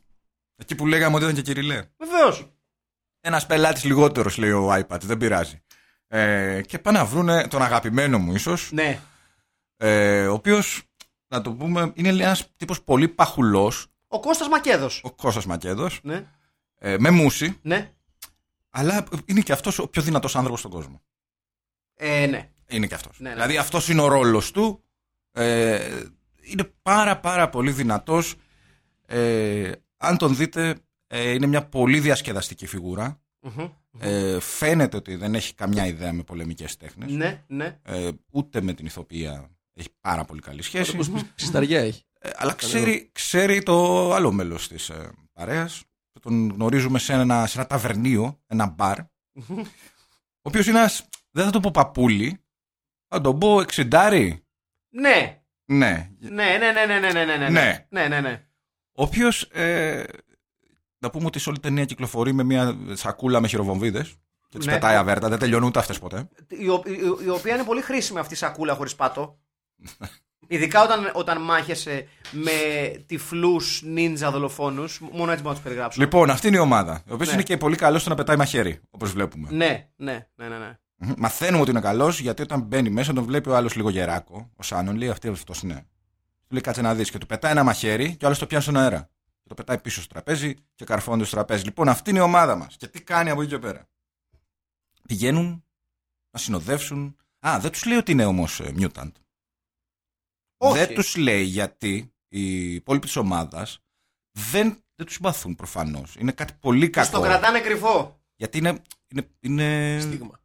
Εκεί που λέγαμε ότι ήταν και κυριλέ. Βεβαίως. Ένας πελάτης λιγότερος, λέει ο iPad, δεν πειράζει. Ε, και πάνε να βρούνε τον αγαπημένο μου, ίσως. Ναι. Ε, ο οποίος, να το πούμε, είναι ένας τύπος πολύ παχουλός, Ο Κώστας Μακέδος. ο Κώστας Μακέδος, Ναι. ε, με μουσι, Ναι. αλλά είναι και αυτός ο πιο δυνατός άνθρωπος στον κόσμο. Ε, ναι. Είναι και αυτός. Ναι, ναι. Δηλαδή αυτός είναι ο ρόλος του. Ε, είναι πάρα πάρα πολύ δυνατός. Ε, αν τον δείτε, ε, είναι μια πολύ διασκεδαστική φιγούρα. Μμμ. Ε, φαίνεται ότι δεν έχει καμιά ιδέα με πολεμικές τέχνες. Ναι, ναι. Ε, ούτε με την ηθοποιία έχει πάρα πολύ καλή σχέση. Όπως ψισταριά έχει. Ε, αλλά ξέρει, ξέρει το άλλο μέλος της ε, παρέας. Τον γνωρίζουμε σε ένα, σε ένα ταβερνίο, ένα μπαρ. ο οποίος είναι ένας, δεν θα το πω παπούλι, θα τον πω εξιντάρι. Ναι. Ναι. Ναι, ναι, ναι, ναι, ναι, ναι, ναι, ναι. Ναι. ναι, ναι, ναι. Ο οποίος, ε, να πούμε ότι σε όλη την ταινία κυκλοφορεί με μια σακούλα με χειροβομβίδες και τις Ναι. πετάει αβέρτα, δεν τελειώνουν ούτε αυτές ποτέ. Η, ο- η- η οποία είναι πολύ χρήσιμη αυτή η σακούλα χωρίς πάτο. <laughs> Ειδικά όταν, όταν μάχεσαι με τυφλούς νίντζα δολοφόνους. Μόνο έτσι μπορώ να τους περιγράψω. Λοιπόν, αυτή είναι η ομάδα. Ο οποίο Ναι. είναι και πολύ καλός στο να πετάει μαχαίρι, όπως βλέπουμε. Ναι, ναι, ναι, ναι. ναι. Μμμ. Μαθαίνουμε ότι είναι καλός γιατί όταν μπαίνει μέσα τον βλέπει ο άλλος λίγο γεράκο. Ο Σάνον λέει αυτή αυτός είναι. Του λέει κάτσε να δεις και του πετάει ένα μαχαίρι και ο άλλος το πιάνει στον αέρα. Και το πετάει πίσω στο τραπέζι και καρφώνεται στο τραπέζι. Λοιπόν, αυτή είναι η ομάδα μας. Και τι κάνει από εκεί και πέρα. Πηγαίνουν να συνοδεύσουν. Α, δεν τους λέει ότι είναι όμως mutant. Όχι. Δεν τους λέει γιατί οι υπόλοιποι της ομάδας δεν, δεν τους συμπαθούν προφανώς. Είναι κάτι πολύ Τους κακό. το κρατάνε κρυφό. Γιατί είναι. είναι, είναι Στίγμα.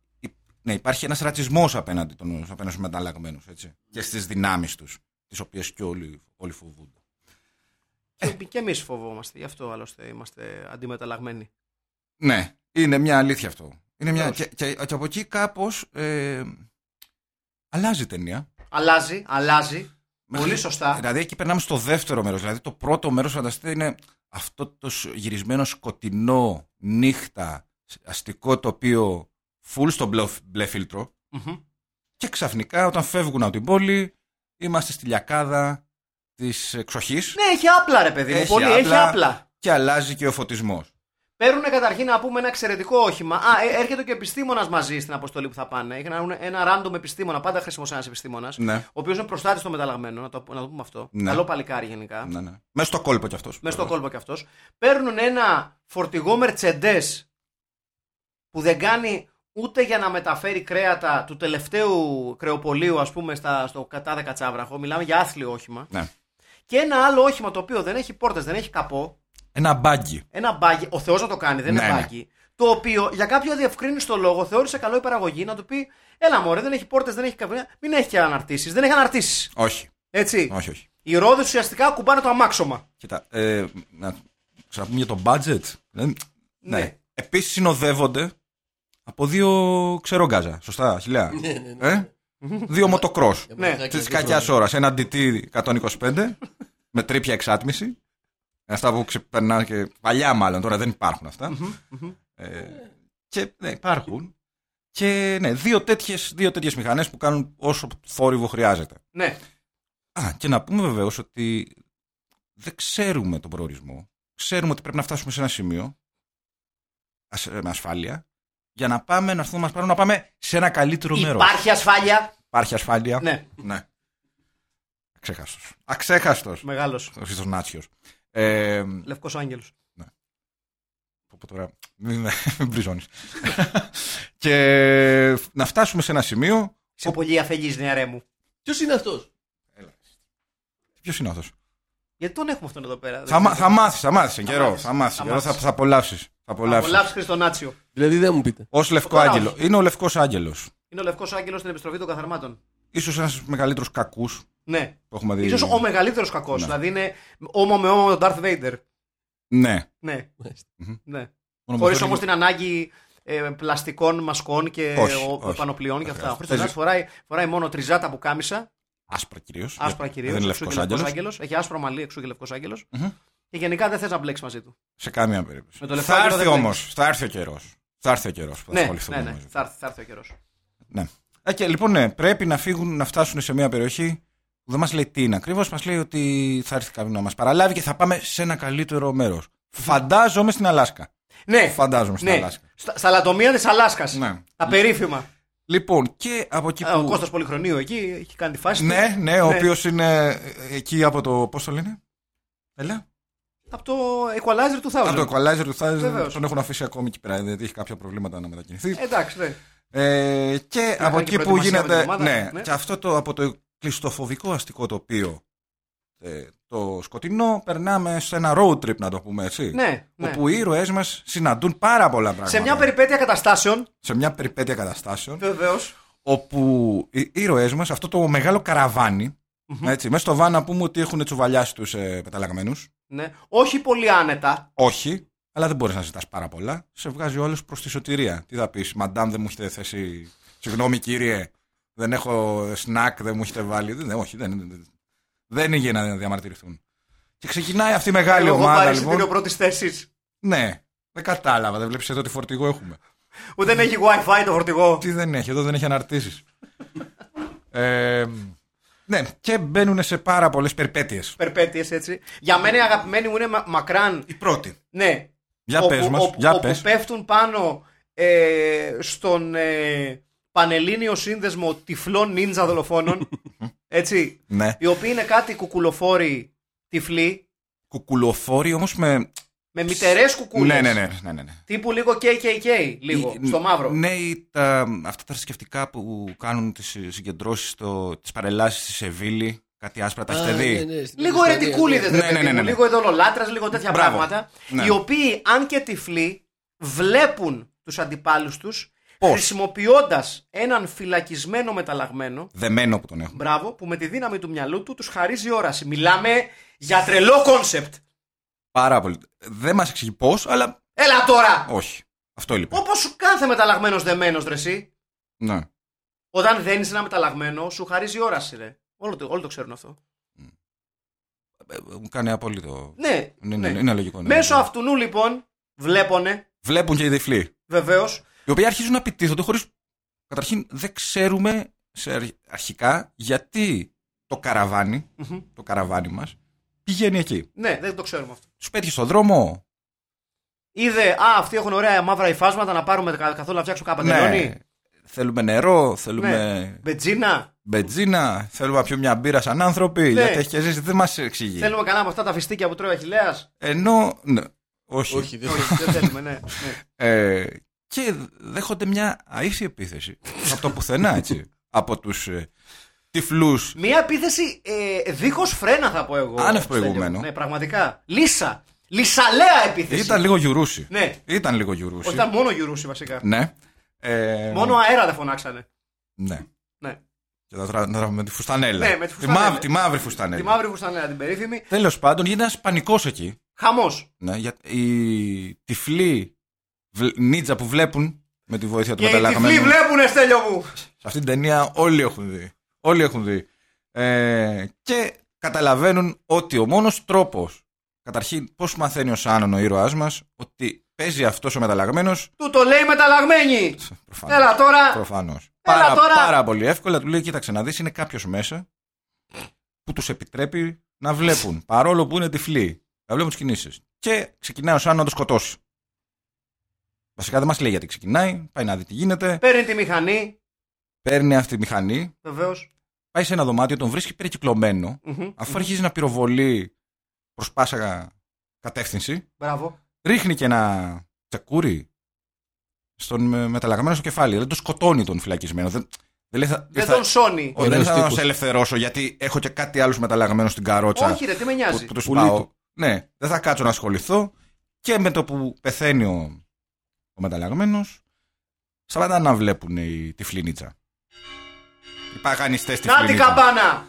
Ναι, υπάρχει ένας ρατσισμός απέναντι, των, απέναντι στους μεταλλαγμένους και στις δυνάμεις τους, τις οποίες και όλοι, όλοι φοβούνται. Και, και εμείς φοβόμαστε. Γι' αυτό άλλωστε είμαστε αντιμεταλλαγμένοι. Ναι, είναι μια αλήθεια αυτό. Είναι μια, Βεβαίως. και, και, και από εκεί κάπως ε, αλλάζει η ταινία. Αλλάζει, αλλάζει. Πολύ Μέχρι- σωστά. Δηλαδή εκεί περνάμε στο δεύτερο μέρος. Δηλαδή το πρώτο μέρος, φανταστείτε, είναι αυτό το σ- γυρισμένο σκοτεινό, νύχτα, αστικό τοπίο, full στο μπλε, μπλε φίλτρο. Μμμ. Και ξαφνικά όταν φεύγουν από την πόλη, είμαστε στη λιακάδα της εξοχής Ναι, έχει άπλα ρε παιδί μου. Έχει Πολύ, έχει άπλα. άπλα. και αλλάζει και ο φωτισμός. Παίρνουν καταρχήν να πούμε ένα εξαιρετικό όχημα. Α, ε, έρχεται και επιστήμονας μαζί στην αποστολή που θα πάνε. Έχει ένα, ένα random επιστήμονα. Πάντα χρησιμοποιεί ένας επιστήμονας. Ναι, Ο οποίος είναι προστάτης των μεταλλαγμένων. Να το, να το πούμε αυτό. Ναι. Καλό παλικάρι γενικά. ναι, ναι. Μέσα στο κόλπο κι αυτός. Μέσα στο κόλπο κι αυτός. Παίρνουν ένα φορτηγό Mercedes που δεν κάνει ούτε για να μεταφέρει κρέατα του τελευταίου κρεοπολίου, ας πούμε, στα, στο κατάδε Κατσάβραχο. Μιλάμε για άθλιο όχημα. Ναι. Και ένα άλλο όχημα το οποίο δεν έχει πόρτες, δεν έχει καπό. Ένα μπάγκι. Ένα μπάγκι, ο Θεός να το κάνει, δεν Ναι, είναι ναι. μπάγκι. Το οποίο για κάποιο διευκρίνηστο λόγο θεώρησε καλό η παραγωγή να του πει: Έλα, μωρέ, δεν έχει πόρτες, δεν έχει καπό. Μην έχει και αναρτήσεις. Δεν έχει αναρτήσεις. Όχι, Έτσι. όχι, όχι. Οι ρόδες ουσιαστικά κουμπάνε το αμάξωμα. Κοίτα, ε, να ξαναπούμε για το budget. Ναι. Ναι. Επίσης συνοδεύονται από δύο ξερόγκαζα. Σωστά, χιλιά. Ναι, ναι, ναι. Ε; δύο μοτοκρός. Για Ναι. μαλακάκια, Της δεν κακιάς ξέρω. ώρας. Ένα DT 125 με τρίπια εξάτμιση. Αυτά που ξεπερνάνε και παλιά μάλλον, τώρα δεν υπάρχουν αυτά. Ε, και ναι, υπάρχουν. Και ναι, δύο τέτοιες, δύο τέτοιες μηχανές που κάνουν όσο θόρυβο χρειάζεται. Ναι. Α, και να πούμε βεβαίως ότι δεν ξέρουμε τον προορισμό. Ξέρουμε ότι πρέπει να φτάσουμε σε ένα σημείο ασ- με ασφάλεια για να πάμε να έρθουν να μας πάρουν να πάμε σε ένα καλύτερο μέρος. Υπάρχει ασφάλεια. Υπάρχει ασφάλεια. Ναι, ναι. Αξέχαστος. Αξέχαστος. μεγάλος. Ο Χρήστος Νάτσιος. Ε, Λευκός Άγγελος. πω, πω τώρα, μην, μην μπριζώνεις. <laughs> και να φτάσουμε σε ένα σημείο. Σε πολύ αφελής, νεαρέ μου. Ποιος είναι αυτός; Ποιος είναι αυτός; Γιατί τον έχουμε αυτόν εδώ πέρα. Θα, μα- θα μάθεις, θα μάθεις εν Θα καιρό. μάθεις, Θα μάθεις θα εν καιρό, θα, μάθεις. θα απολαύσεις. Θα Θα απολαύσεις. απολαύσει Χριστονάτσιο. Δηλαδή δεν μου πείτε. Ω λευκό Τώρα άγγελο. όχι. Είναι ο λευκός άγγελος. Είναι ο Λευκός Άγγελος στην επιστροφή των καθαρμάτων. σω ένας μεγαλύτερου κακούς Ναι. που έχουμε δει. Ίσως ο μεγαλύτερος κακός. Ναι. Δηλαδή είναι όμο με όμο με τον Darth Vader. Ναι. Ναι. Μάλιστα. ναι. Μόνο Χωρίς με όμως φέρνει- την ανάγκη ε, πλαστικών μασκών και Όχι, ο- όχι. πανοπλιών και Δεν αυτά. χρειάζεται. Ο Χριστονάτσιο φοράει, φοράει μόνο τριζάτα που κάμισα. Άσπρα κυρίως. Άσπρα κυρίω. Δεν είναι λευκός άγγελος. Έχει άσπρο μαλλί εξού και λευκός άγγελος. Μμμ. Και γενικά δεν θες να μπλέξεις μαζί του. Σε καμία περίπτωση. Με το λευκό θα άγγελο έρθει δεν όμως. μπλέκεις. Θα έρθει ο καιρός. Θα έρθει ο καιρός που θα Ναι, ασχοληθούμε ναι, ναι. μαζί του. Θα έρθει, θα έρθει ο καιρός. Ναι. Ε, και λοιπόν, ναι, πρέπει να φύγουν, να φτάσουν σε μια περιοχή που δεν μας λέει τι είναι ακριβώς. Μας λέει ότι θα έρθει κάποιο να μας παραλάβει και θα πάμε σε ένα καλύτερο μέρος. Φαντάζομαι στην Αλάσκα. Ναι, Φαντάζομαι στην ναι. Αλάσκα. Στα, στα λατομεία της Αλάσκας. Ναι. Τα περίφημα. Λοιπόν, και από εκεί Α, Ο που. Κώστας Πολυχρονίου εκεί έχει κάνει τη φάση. του. Ναι, ναι, ο Ναι. οποίος είναι ε, εκεί από το. Πώς το λένε; Έλα. Από το Equalizer του Από το Equalizer του Thousand Βεβαίως. τον έχουν αφήσει ακόμη εκεί πέρα, γιατί έχει κάποια προβλήματα να μετακινηθεί. Εντάξει, ναι. Ε, και από κάνει και εκεί που προετοιμασία με γίνεται. την ομάδα, Ναι, ναι. και αυτό το, από το κλειστοφοβικό αστικό τοπίο ε, το σκοτεινό, περνάμε σε ένα road trip, να το πούμε έτσι. Ναι, ναι. Όπου οι ήρωές μας συναντούν πάρα πολλά πράγματα. Σε μια περιπέτεια καταστάσεων, σε μια περιπέτεια καταστάσεων, βεβαίως. όπου οι ήρωές μας, αυτό το μεγάλο καραβάνι, έτσι, μέσα στο βάν να πούμε ότι έχουν τσουβαλιάσει τους ε, πεταλαγμένους. Ναι. Όχι πολύ άνετα. Όχι, αλλά δεν μπορείς να ζητάς πάρα πολλά. Σε βγάζει όλους προς τη σωτηρία. Τι θα πεις, Μαντάμ, δεν μου έχετε θέσει. Συγγνώμη, κύριε, δεν έχω σνακ, δεν μου έχετε βάλει. Δεν, όχι, δεν, δεν, δεν είναι για να διαμαρτυρηθούν. Και ξεκινάει αυτή η μεγάλη Εγώ ομάδα, πάρει εισιτήριο λοιπόν. πρώτη θέση. Ναι, δεν κατάλαβα, δεν βλέπεις εδώ τι φορτηγό έχουμε. Ούτε δεν έχει WiFi το φορτηγό. Τι δεν έχει, εδώ δεν έχει αναρτήσεις. <laughs> ε, ναι, και μπαίνουν σε πάρα πολλές περιπέτειες. Περπέτειε έτσι. Για μένα η αγαπημένη μου είναι μα- μακράν. Η πρώτη. Ναι. Για όπου, πες μας, όπου, για όπου πες. πέφτουν πάνω ε, στον, ε, πανελλήνιο σύνδεσμο τυφλών νίντζα δολοφόνων. <laughs> έτσι. Ναι. Οι οποίοι είναι κάτι κουκουλοφόροι τυφλοί. Κουκουλοφόροι όμως με. Με μητερές κουκούλες. Ναι, ναι, ναι. ναι, ναι, ναι. Τύπου λίγο KKK. Λίγο. Ή- στο μαύρο. Ναι, ή τα, αυτά τα θρησκευτικά που κάνουν τις συγκεντρώσεις, τις παρελάσεις στη Σεβίλη. Κάτι άσπρα, τα έχετε Α, δει; ναι, ναι, στην Λίγο Ισπανία, ερετικούλιδες, ναι. Ναι, ναι, ναι, ναι. λίγο ειδωλολάτρε, λίγο τέτοια Μπράβο. πράγματα. Ναι. Οι οποίοι, αν και τυφλοί, βλέπουν τους αντιπάλους τους Πώς; χρησιμοποιώντας έναν φυλακισμένο μεταλλαγμένο. Δεμένο που τον έχουν. Μπράβο, που με τη δύναμη του μυαλού του τους χαρίζει όραση. Μιλάμε για τρελό κόνσεπτ. Πάρα πολύ. Δεν μας εξηγεί πώς, αλλά Έλα τώρα! όχι. Αυτό λοιπόν. Όπως σου κάθε μεταλλαγμένος δεμένος, ρε εσύ. Ναι. Όταν δένει ένα μεταλλαγμένο, σου χαρίζει όραση, ρε. Όλο το, όλο το ξέρουν αυτό. Ε, Μου κάνει απόλυτο. Ναι, Ναι, ναι. ναι, είναι λογικό. ναι. Μέσω αυτού λοιπόν βλέπουνε, Βλέπουν και οι τυφλοί. βεβαίως, Οι οποίοι αρχίζουν να επιτίθονται χωρί. Καταρχήν δεν ξέρουμε σε αρχ- αρχικά γιατί το καραβάνι, το καραβάνι μας, πηγαίνει εκεί. ναι, δεν το ξέρουμε αυτό. Τους πέτυχες στον δρόμο. Είδε, Α, αυτοί έχουν ωραία μαύρα υφάσματα να πάρουμε κα- καθόλου να φτιάξουμε κάνα παντελόνι. Ναι. Θέλουμε νερό, θέλουμε Ναι. Μπετζίνα. μπετζίνα, θέλουμε να πιούμε μια μπύρα σαν άνθρωποι. Γιατί έχεις και ζήσει, δεν μας εξηγεί. Θέλουμε κανένα από αυτά τα φιστίκια που τρώει ο Αχηλέα. Ενώ. Ναι, όχι. Όχι, δεν δεν θέλουμε, ναι. ναι. Ε, και δέχονται μια αίσθηση επίθεση. <laughs> από το πουθενά, έτσι. από τους ε, τυφλούς. Μία επίθεση ε, δίχως φρένα θα πω εγώ. Άνευ Στέλιο. προηγουμένου. Ναι, πραγματικά. Λύσα. Λυσαλέα επίθεση. Ήταν λίγο γιουρούσι. Ναι. Ήταν λίγο γιουρούσι. Όχι, ήταν μόνο γιουρούσι βασικά. Ναι. Ε, Μόνο αέρα δεν φωνάξανε. Ναι. Ναι. Και θα τρα- να τραβούμε τη φουστανέλα. Ναι, με τη Τη, φουστανέλα. μαύρη, τη μαύρη φουστανέλα. Τη μαύρη φουστανέλα την περίφημη. Τέλος πάντων, γίνεται ένας πανικός εκεί. Χαμός. Ναι, για, οι τυφλοί βλ- νίτζα που βλέπουν με τη βοήθεια του Και οι τυφλοί μεταλλαγμένου. βλέπουνε, Στέλιο μου. Σε αυτήν την ταινία όλοι έχουν δει. Όλοι έχουν δει. Ε, και καταλαβαίνουν ότι ο μόνος τρόπος, καταρχήν πώς μαθαίνει ο Σάνον ο ήρωάς μας, ότι παίζει αυτός ο μεταλλαγμένος, Του το λέει μεταλλαγμένη. <laughs> προφανώς, Έλα τώρα. προφανώς. Έλα πάρα, τώρα. πάρα πολύ εύκολα του λέει, κοίταξε να δεις, είναι κάποιος μέσα που τους επιτρέπει να βλέπουν, παρόλο που είναι τυφλοί, να βλέπουν τις κινήσεις. Και ξεκινάει ο Σάνον να το σκοτώσει. Βασικά δεν μας λέει γιατί ξεκινάει, πάει να δει τι γίνεται, Παίρνει τη μηχανή. παίρνει αυτή τη μηχανή, Βεβαίως. Πάει σε ένα δωμάτιο, τον βρίσκει περικυκλωμένο, αφού αρχίζει να πυροβολεί προς πάσα κατεύθυνση, Μπράβο. ρίχνει και ένα τσακούρι στον με- μεταλλαγμένο στο κεφάλι. Δεν τον σκοτώνει τον φυλακισμένο. Δεν, δεν λέει, θα, Δεν θα- τον σώνει. Όχι, δεν Ωραίος θα σε τύπος. ελευθερώσω γιατί έχω και κάτι άλλο μεταλλαγμένο στην καρότσα Όχι, ρε, τι με που, νοιάζει. που τους Πουλί πάω. του. Ναι, δεν θα κάτσω να ασχοληθώ και με το που πεθαίνει ο, ο μεταλλαγμένος, σταματάνε να βλέπουν οι τυφλίνιτσα. Οι παγανιστέ Να την τυφλίνιτσα. καμπάνα.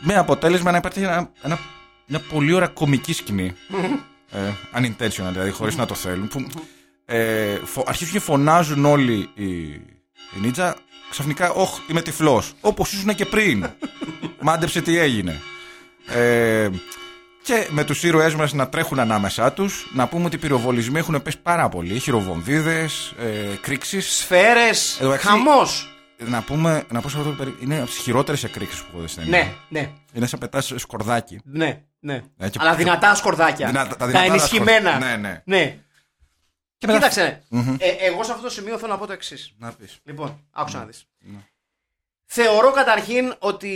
Με αποτέλεσμα να υπάρχει ένα, ένα- μια πολύ ωραία κομική σκηνή. <laughs> ε, unintentional, δηλαδή χωρίς να το θέλουν. Που, ε, φο- αρχίζουν και φωνάζουν όλοι οι, οι νίτσα. Ξαφνικά, όχ, είμαι τυφλός. Όπως ήσουν και πριν. <laughs> Μάντεψε τι έγινε. Ε, και με τους ήρωές μας να τρέχουν ανάμεσά τους, να πούμε ότι οι πυροβολισμοί έχουν πέσει πάρα πολύ. Χειροβομβίδες, ε, κρίξεις. Σφαίρες. Εδώ εξή- Χαμός. Να πούμε, να πω σε αυτό το περί- είναι από τις χειρότερες εκρήξεις που έχω δει στην ταινία. Ναι, ναι, Είναι σαν πετάς σκορδάκι. ναι. ναι. Ναι, και- Αλλά δυνατά σκορδάκια. Δυνατά- τα τα δυνατά τα ενισχυμένα. σκορ- ναι, ναι. ναι. Και μετά- Κοίταξε. Μμμ. ε, εγώ σε αυτό το σημείο θέλω να πω το εξής. Να πεις. Λοιπόν, άκουσα να δεις. Ναι. Θεωρώ καταρχήν ότι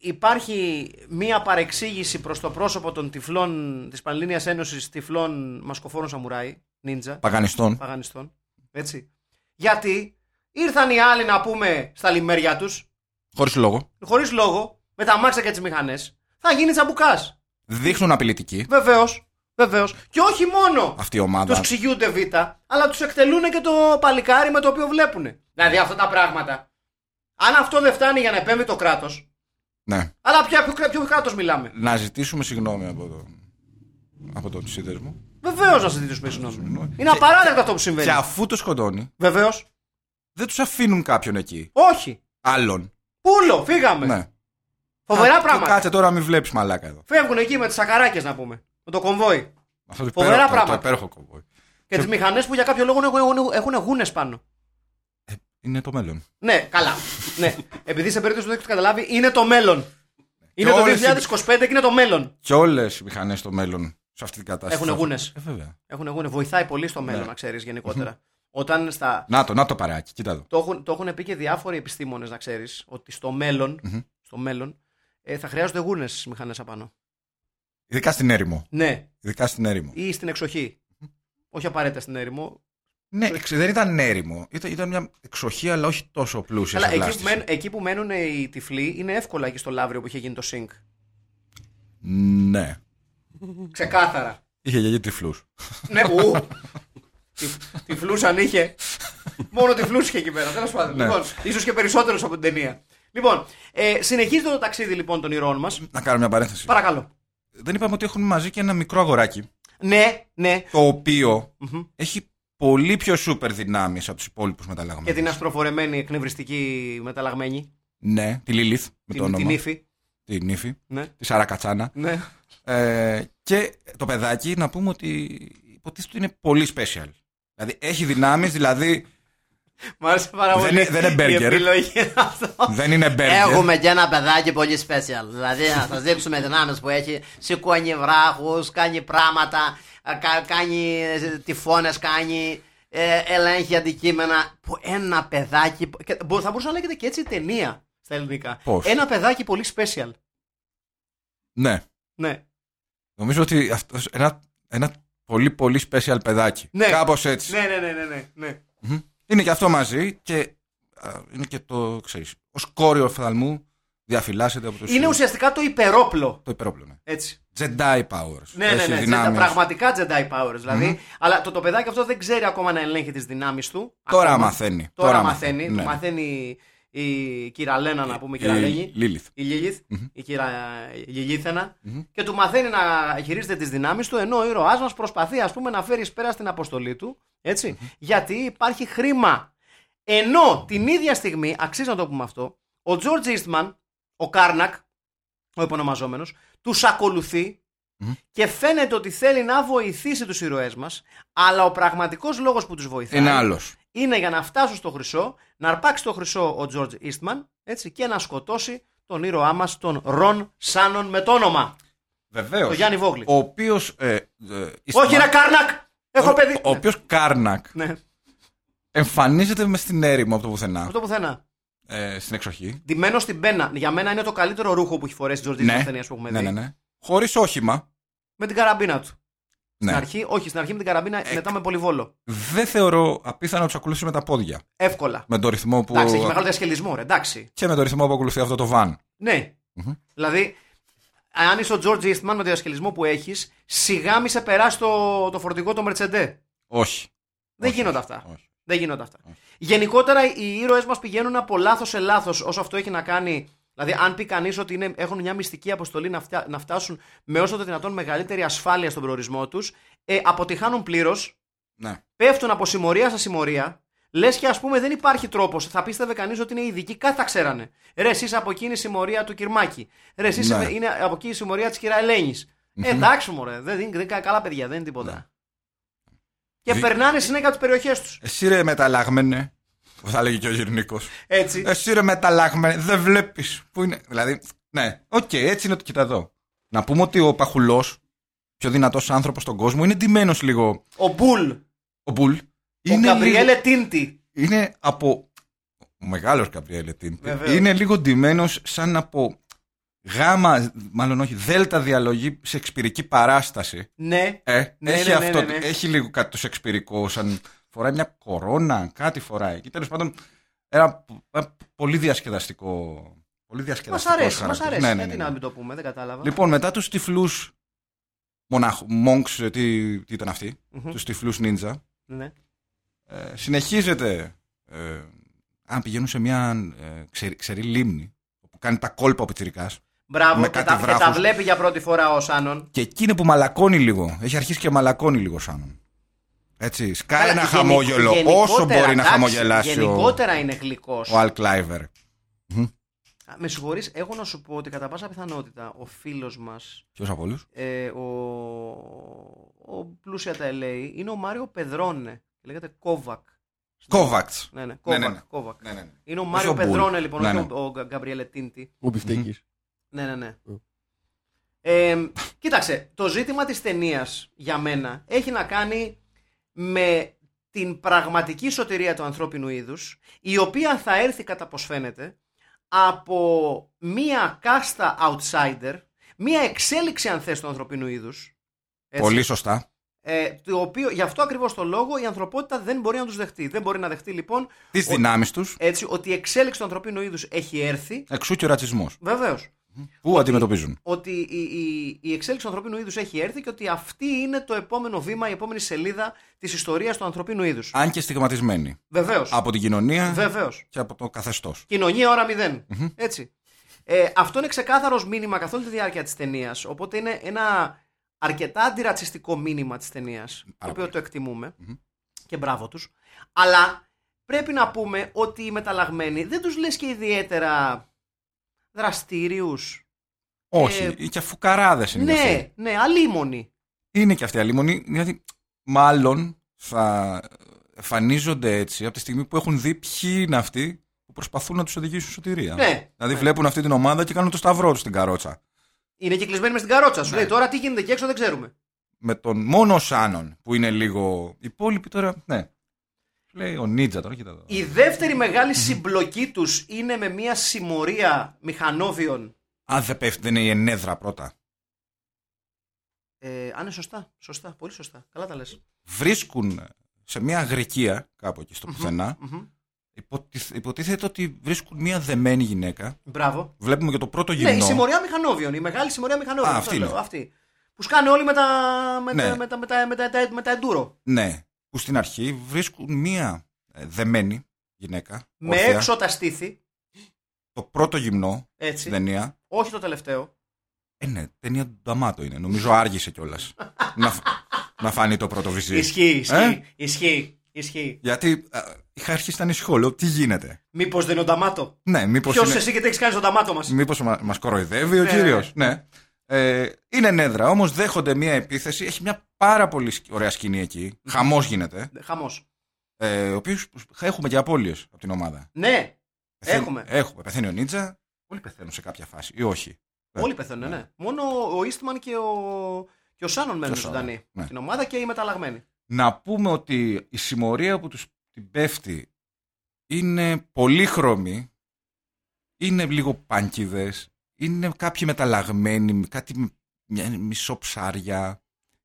υπάρχει μία παρεξήγηση προς το πρόσωπο των τυφλών της Πανελλήνιας Ένωσης Τυφλών Μασκοφόρων Σαμουράι, νίντζα, Παγανιστών. παγανιστών, έτσι. Γιατί ήρθαν οι άλλοι να πούμε στα λιμέρια τους, Χωρίς λόγο. χωρίς λόγο, με τα αμάξια και τις μηχανές, θα γίνει τσαμπουκάς. Δείχνουν απειλητική Βεβαίως, βεβαίως. Και όχι μόνο αυτή η ομάδα. τους ξηγούνται β, αλλά τους εκτελούν και το παλικάρι με το οποίο βλέπουν. Δηλαδή αυτά τα πράγματα. Αν αυτό δεν φτάνει για να επέμβει το κράτος, Ναι. αλλά ποια, ποιο, ποιο κράτος μιλάμε; Να ζητήσουμε συγγνώμη από τον, από τον σύνδεσμο. Βεβαίως να ζητήσουμε συγγνώμη. Συγγνώμη. Είναι απαράδεκτο αυτό που συμβαίνει. Και αφού το σκοτώνει, Βεβαίως. Δεν τους αφήνουν κάποιον εκεί. Όχι. Άλλον. Πούλο, φύγαμε. Ναι. Φοβερά Α, πράγματα. Κάτσε τώρα, μην βλέπεις μαλάκα εδώ. Φεύγουν εκεί με τις σακαράκες να πούμε. Με το κομβόι. Αυτό το Φοβερά υπέροχο- το- πράγματα. Το υπέροχο κομβόι. Και τις μηχανές που για κάποιο λόγο έχουν, έχουν γούνες πάνω. Είναι το μέλλον. Ναι, καλά. ναι. Επειδή σε περίπτωση που δεν έχετε καταλάβει, είναι το μέλλον. Είναι το όλες οι- 2025 και είναι το μέλλον. Και όλες οι μηχανές στο μέλλον σε αυτή την κατάσταση. Έχουν θα- γούνες. Ε, βέβαια. Έχουν γούνες. Βοηθάει πολύ στο μέλλον, Ναι. να ξέρεις γενικότερα. Όταν στα. Να το, να το παρεάκι, κοίτα εδώ. Το έχουν, το έχουν πει και διάφοροι επιστήμονες, να ξέρεις, ότι στο μέλλον, Μμμ. στο μέλλον ε, θα χρειάζονται γούρνε στι μηχανές απάνω. Ειδικά στην έρημο. Ναι, Ειδικά στην έρημο. ή στην εξοχή. Όχι απαραίτητα στην έρημο. Ναι, εξ- δεν ήταν έρημο. Ήταν, ήταν μια εξοχή, αλλά όχι τόσο πλούσια. Αλλά σε εκεί που, βλάστηση. μένουν, εκεί που μένουν οι τυφλοί είναι εύκολα εκεί στο Λαύριο που είχε γίνει το sync. Ναι. Ξεκάθαρα. Είχε γιαγί τυφλούς. ναι, ου. <laughs> Τι- Τυφλούς αν είχε. Μόνο τυφλούς είχε εκεί πέρα. Τέλος πάντων. Ναι. Λοιπόν, ίσως και περισσότερου από την ταινία. Λοιπόν, ε, συνεχίζεται το ταξίδι λοιπόν των ηρώων μας. Να κάνω μια παρένθεση. Παρακαλώ. Δεν είπαμε ότι έχουν μαζί και ένα μικρό αγοράκι. Ναι, ναι. Το οποίο Μμμ. έχει πολύ πιο σούπερ δυνάμεις από τους υπόλοιπους μεταλλαγμένους. Και την αστροφορεμένη εκνευριστική μεταλλαγμένη. Ναι, τη Λίλιθ με το Την, την όνομα. ύφη. Την ύφη. Ναι. Τη Σαρακατσάνα. ναι. Ε, και το παιδάκι να πούμε ότι υποτίθεται ότι είναι πολύ special. Δηλαδή έχει δυνάμεις, δηλαδή Μ' άρεσε πάρα Δεν πολύ. είναι- δεν είναι η burger. επιλογή αυτό. δεν είναι μπέργκερ. Έχουμε και ένα παιδάκι πολύ special. Δηλαδή να σας δείξουμε δυνάμεις που έχει. Σηκώνει βράχους, κάνει πράγματα, ε, κα- κάνει τυφώνες, κάνει. Ε, ελέγχει αντικείμενα. Που ένα παιδάκι. και μπο- Θα μπορούσε να λέγεται και έτσι η ταινία στα ελληνικά. Πώς; Ένα παιδάκι πολύ special. Ναι. Ναι. Νομίζω ότι αυτό ένα, ένα πολύ πολύ special παιδάκι. Ναι. Κάπως έτσι. Ναι, ναι, ναι, ναι, ναι, ναι. Μμμ. Είναι και αυτό μαζί και α, είναι και το, ξέρεις, ως κόριο οφθαλμού διαφυλάσσεται από τους Είναι ουσιαστικά το υπερόπλο. το υπερόπλο. Ναι. Έτσι. Jedi powers. Ναι, ναι, Έχει ναι. δυνάμεις. Jedi- πραγματικά Jedi powers δηλαδή. Αλλά το, το παιδάκι αυτό δεν ξέρει ακόμα να ελέγχει τις δυνάμεις του. Τώρα Ακόμα. μαθαίνει. Τώρα, μαθαίνει. Ναι. Το μαθαίνει η κυραλένα, να πούμε, η Η κυραλένη. Lilith. Η Λίλιθ, Μμμ. η κυρα... η Λιλίθενα, Μμμ. και του μαθαίνει να χειρίζεται τις δυνάμεις του, ενώ ο ήρωάς μας προσπαθεί ας πούμε, να φέρει εις πέρας την αποστολή του, έτσι, γιατί υπάρχει χρήμα. Ενώ την ίδια στιγμή, αξίζει να το πούμε αυτό, ο George Eastman, ο Κάρνακ, ο επονομαζόμενος, τους ακολουθεί Μμμ. και φαίνεται ότι θέλει να βοηθήσει τους ήρωές μας, αλλά ο πραγματικός λόγος που τους βοηθάει Είναι άλλος. Είναι για να φτάσουν στο χρυσό, να αρπάξει το χρυσό ο George Eastman έτσι, και να σκοτώσει τον ήρωά μας, τον Ρον Σάνον με το όνομα. Βεβαίως. Το Γιάννη Βόγλη. Ο οποίος... Ε, ε, Όχι, Eastman- ρε Κάρνακ! Έχω ο- παιδί. Ο οποίος Κάρνακ Ναι, εμφανίζεται με στην έρημο από το πουθενά. αυτό πουθενά. Ε, στην εξοχή. Ντυμένος στην πένα. Για μένα είναι το καλύτερο ρούχο που έχει φορέσει ο George Eastman Ναι. στις ταινίες που έχουμε Ναι, δει. ναι, ναι. Χωρίς όχημα. Με την καραμπίνα του. Ναι. Στην αρχή, όχι, στην αρχή με την καραμπίνα, μετά με πολυβόλο. Δεν θεωρώ απίθανο να τους ακολουθήσει με τα πόδια. Εύκολα. Με το ρυθμό που. Εντάξει, έχει μεγάλο διασκελισμό, ρε, εντάξει. Και με το ρυθμό που ακολουθεί αυτό το van. Ναι. Μμμ. Δηλαδή, αν είσαι ο George Eastman με το διασκελισμό που έχεις, σιγά μη σε περάσει το, το φορτηγό το Mercedes. Όχι. Δεν Όχι, γίνονται όχι, αυτά. όχι. Δεν γίνονται αυτά. Όχι. Γενικότερα οι ήρωες μας πηγαίνουν από λάθος σε λάθος όσο αυτό έχει να κάνει. Δηλαδή, αν πει κανείς ότι είναι, έχουν μια μυστική αποστολή να, φτιά- να φτάσουν με όσο το δυνατόν μεγαλύτερη ασφάλεια στον προορισμό τους, ε, αποτυχάνουν πλήρως, Ναι. πέφτουν από συμμορία σε συμμορία, λες και ας πούμε δεν υπάρχει τρόπος. Θα πίστευε κανείς ότι είναι ειδικοί, κάτι θα ξέρανε. Ρε, εσύ είσαι από εκείνη η συμμορία του Κυρμάκη. Ρε, εσύ είσαι- Ναι. είναι από εκεί η συμμορία της κυρία Ελένης. Ε, εντάξει, μωρέ, δεν, δεν, δεν, καλά παιδιά, δεν είναι τίποτα. Ναι. Και Δι- περνάνε συνέχεια τις περιοχές τους. Εσύ ρε μεταλλαγμένε. Που Θα λέγει και ο γυρνικό. Έτσι. Εσύ ρε μεταλλαγμένε. Δεν βλέπεις. Πού είναι. Δηλαδή. Ναι. Οκ, έτσι είναι το κοίτα εδώ. Να πούμε ότι ο Παχουλός, πιο δυνατός άνθρωπος στον κόσμο, είναι ντυμένος λίγο. Ο Μπουλ. Ο Μπουλ. Ο Είναι, Γκαμπριέλε λίγο- Τίντι. είναι από. Ο μεγάλος Γκαμπριέλε Τίντι. Βεβαίως. Είναι λίγο ντυμένος σαν από γάμα, μάλλον όχι, δέλτα διαλογή σε εξπυρική παράσταση. Ναι. Ε, Ναι, έχει, ναι, ναι, αυτό, ναι, ναι. έχει λίγο κάτι το σεξπυρικό, σαν φοράει μια κορώνα, κάτι φοράει. Και τέλος πάντων, ένα, ένα πολύ διασκεδαστικό. Πολύ Μας διασκεδαστικό αρέσει, μας χαρακτήρας. αρέσει. Ναι, ναι, Γιατί ναι, να ναι. μην το πούμε, δεν κατάλαβα. Λοιπόν, μετά τους τυφλούς μονάχου, monks, ε, τι, τι ήταν αυτοί, Μμμ. τους τυφλούς ninja, Ναι. ε, συνεχίζεται, ε, αν πηγαίνουν σε μια ε, ξερή, ξερή λίμνη, όπου κάνει τα κόλπα ο Πιτσιρικάς, Μπράβο, με και κάτι τα, και τα βράχους. βλέπει για πρώτη φορά ο Σάνον. και εκεί είναι που μαλακώνει λίγο. Έχει αρχίσει και μαλακώνει λίγο σαν. Έτσι, σκάει Καλά, ένα γενικ- χαμόγελο γενικότερα, όσο μπορεί να εντάξει, χαμογελάσει ο, Γενικότερα είναι γλυκός. ο Αλ Κλάιβερ. Με συγχωρείς, έχω να σου πω ότι κατά πάσα πιθανότητα ο φίλος μας, Ποιος από όλους; ε, ο, ο πλούσια τα ελέη, είναι ο Μάριο Πεδρόνε. Λέγεται Κόβακ. Κόβακτ. Ναι, ναι, Ναι, Κόβακ. ναι, ναι. Κόβακ. Ναι, ναι, ναι. Είναι ο Όχι Μάριο ο Μπουλ. Πεδρόνε, λοιπόν, Ναι, όχι ναι. ο, ο Γκ- Γκαμπριέλε Τίντι. Ο μπιφτέκης. Ναι, ναι, ναι. Mm. Ε, κοίταξε, το ζήτημα της ταινίας για μένα έχει να κάνει με την πραγματική σωτηρία του ανθρώπινου είδους, η οποία θα έρθει κατά πως φαίνεται από μία κάστα outsider, μία εξέλιξη αν θες του ανθρωπίνου είδους. έτσι, Πολύ σωστά. ε, το οποίο, γι' αυτό ακριβώς το λόγο η ανθρωπότητα δεν μπορεί να τους δεχτεί. Δεν μπορεί να δεχτεί λοιπόν Τις δυνάμεις τους, έτσι, ότι η εξέλιξη του ανθρωπίνου είδους έχει έρθει. εξού και ο ρατσισμός. Βεβαίως. Πού αντιμετωπίζουν; ότι η, η, η εξέλιξη του ανθρωπίνου είδους έχει έρθει και ότι αυτή είναι το επόμενο βήμα, η επόμενη σελίδα της ιστορίας του ανθρωπίνου είδους. Αν και στιγματισμένοι. Βεβαίως. Από την κοινωνία Βεβαίως. και από το καθεστώς. Κοινωνία ώρα μηδέν. Έτσι. Ε, αυτό είναι ξεκάθαρος μήνυμα καθ' όλη τη διάρκεια της ταινίας. Οπότε είναι ένα αρκετά αντιρατσιστικό μήνυμα της ταινίας. Το Πάρα οποίο πολύ. το εκτιμουμε Και μπράβο τους. Αλλά πρέπει να πούμε ότι οι μεταλλαγμένοι δεν τους λες και ιδιαίτερα δραστήριους. Όχι, Ε, και φουκαράδες είναι. κι αυτοί. Ναι, ναι, αλίμονοι. Είναι και αυτοί αλίμονοι, γιατί μάλλον θα εμφανίζονται έτσι από τη στιγμή που έχουν δει ποιοι είναι αυτοί που προσπαθούν να τους οδηγήσουν σωτηρία. Ναι. Δηλαδή Ναι. βλέπουν αυτή την ομάδα και κάνουν το σταυρό τους στην καρότσα. Είναι κυκλισμένοι μες στην καρότσα σου. Ναι. Λέει τώρα τι γίνεται εκεί έξω δεν ξέρουμε. Με τον μόνο Σάνον που είναι λίγο. Οι υπόλοιποι τώρα. Ναι. Λέει ο Νίτζα τώρα, κοίτα εδώ. Η δεύτερη μεγάλη συμπλοκή τους είναι με μια συμμορία μηχανόβιων. Αν δεν πέφτει, δεν είναι η ενέδρα πρώτα. Ε, αν είναι σωστά, σωστά, πολύ σωστά. Καλά τα λες. Βρίσκουν σε μια αγρικία κάπου εκεί στο πουθενά. Μμμ. Υποτιθ- Υποτίθεται ότι βρίσκουν μια δεμένη γυναίκα. Μπράβο. Βλέπουμε και το πρώτο γυμνό. Ναι, η συμμορία μηχανόβιων, η μεγάλη συμμορία μηχανόβιων. Α, αυτό αυτή λέω, είναι. αυτή. Που σκάνε όλοι με τα, με Ναι. τα, με τα, με τα, με τα, με τα, με τα εντούρο. Ναι, που στην αρχή βρίσκουν μία ε, δεμένη γυναίκα. Με όρθια, έξω τα στήθη, Το πρώτο γυμνό έτσι. στην ταινία. Όχι το τελευταίο. Ε, ναι, ταινία του Νταμάτο είναι. Νομίζω άργησε κιόλας. <laughs> να, φ- να φανεί το πρώτο βυζί. Ισχύει, ισχύει, Ε; ισχύει, ισχύει. Γιατί ε, είχα αρχίσει να ανησυχώ. Λέω, τι γίνεται; Μήπως δεν είναι ο Νταμάτο; Ναι, μήπως. Ποιος είναι... εσύ και τι έχεις κάνει στον Νταμάτο μας; Μήπως μα, μας κοροϊδεύει ο Ναι, κύριος; Ναι. Ε, είναι νέδρα, όμως δέχονται μία επίθεση. Έχει μια πάρα πολύ σκ- ωραία σκηνή εκεί. Χαμός γίνεται. Χαμός. Ε, ο οποίος έχουμε και απώλειες από την ομάδα. Ναι, Πεθαίνει- Έχουμε. Έχουμε. Πεθαίνει ο Νίτζα. Όλοι πεθαίνουν σε κάποια φάση ή όχι. Ε, όλοι πεθαίνουν, ναι. Μόνο ο Ίστμαν και ο, και ο Σάνον μένουν Και ο Σάνον, ζωντανοί. ναι. Την ομάδα και οι μεταλλαγμένοι. Να πούμε ότι η συμμορία που τους την πέφτει είναι πολύχρωμη, είναι λίγο πάνκιδες, είναι κάποιοι μεταλλαγμένοι, κάτι μ- μια- μισοψάρια,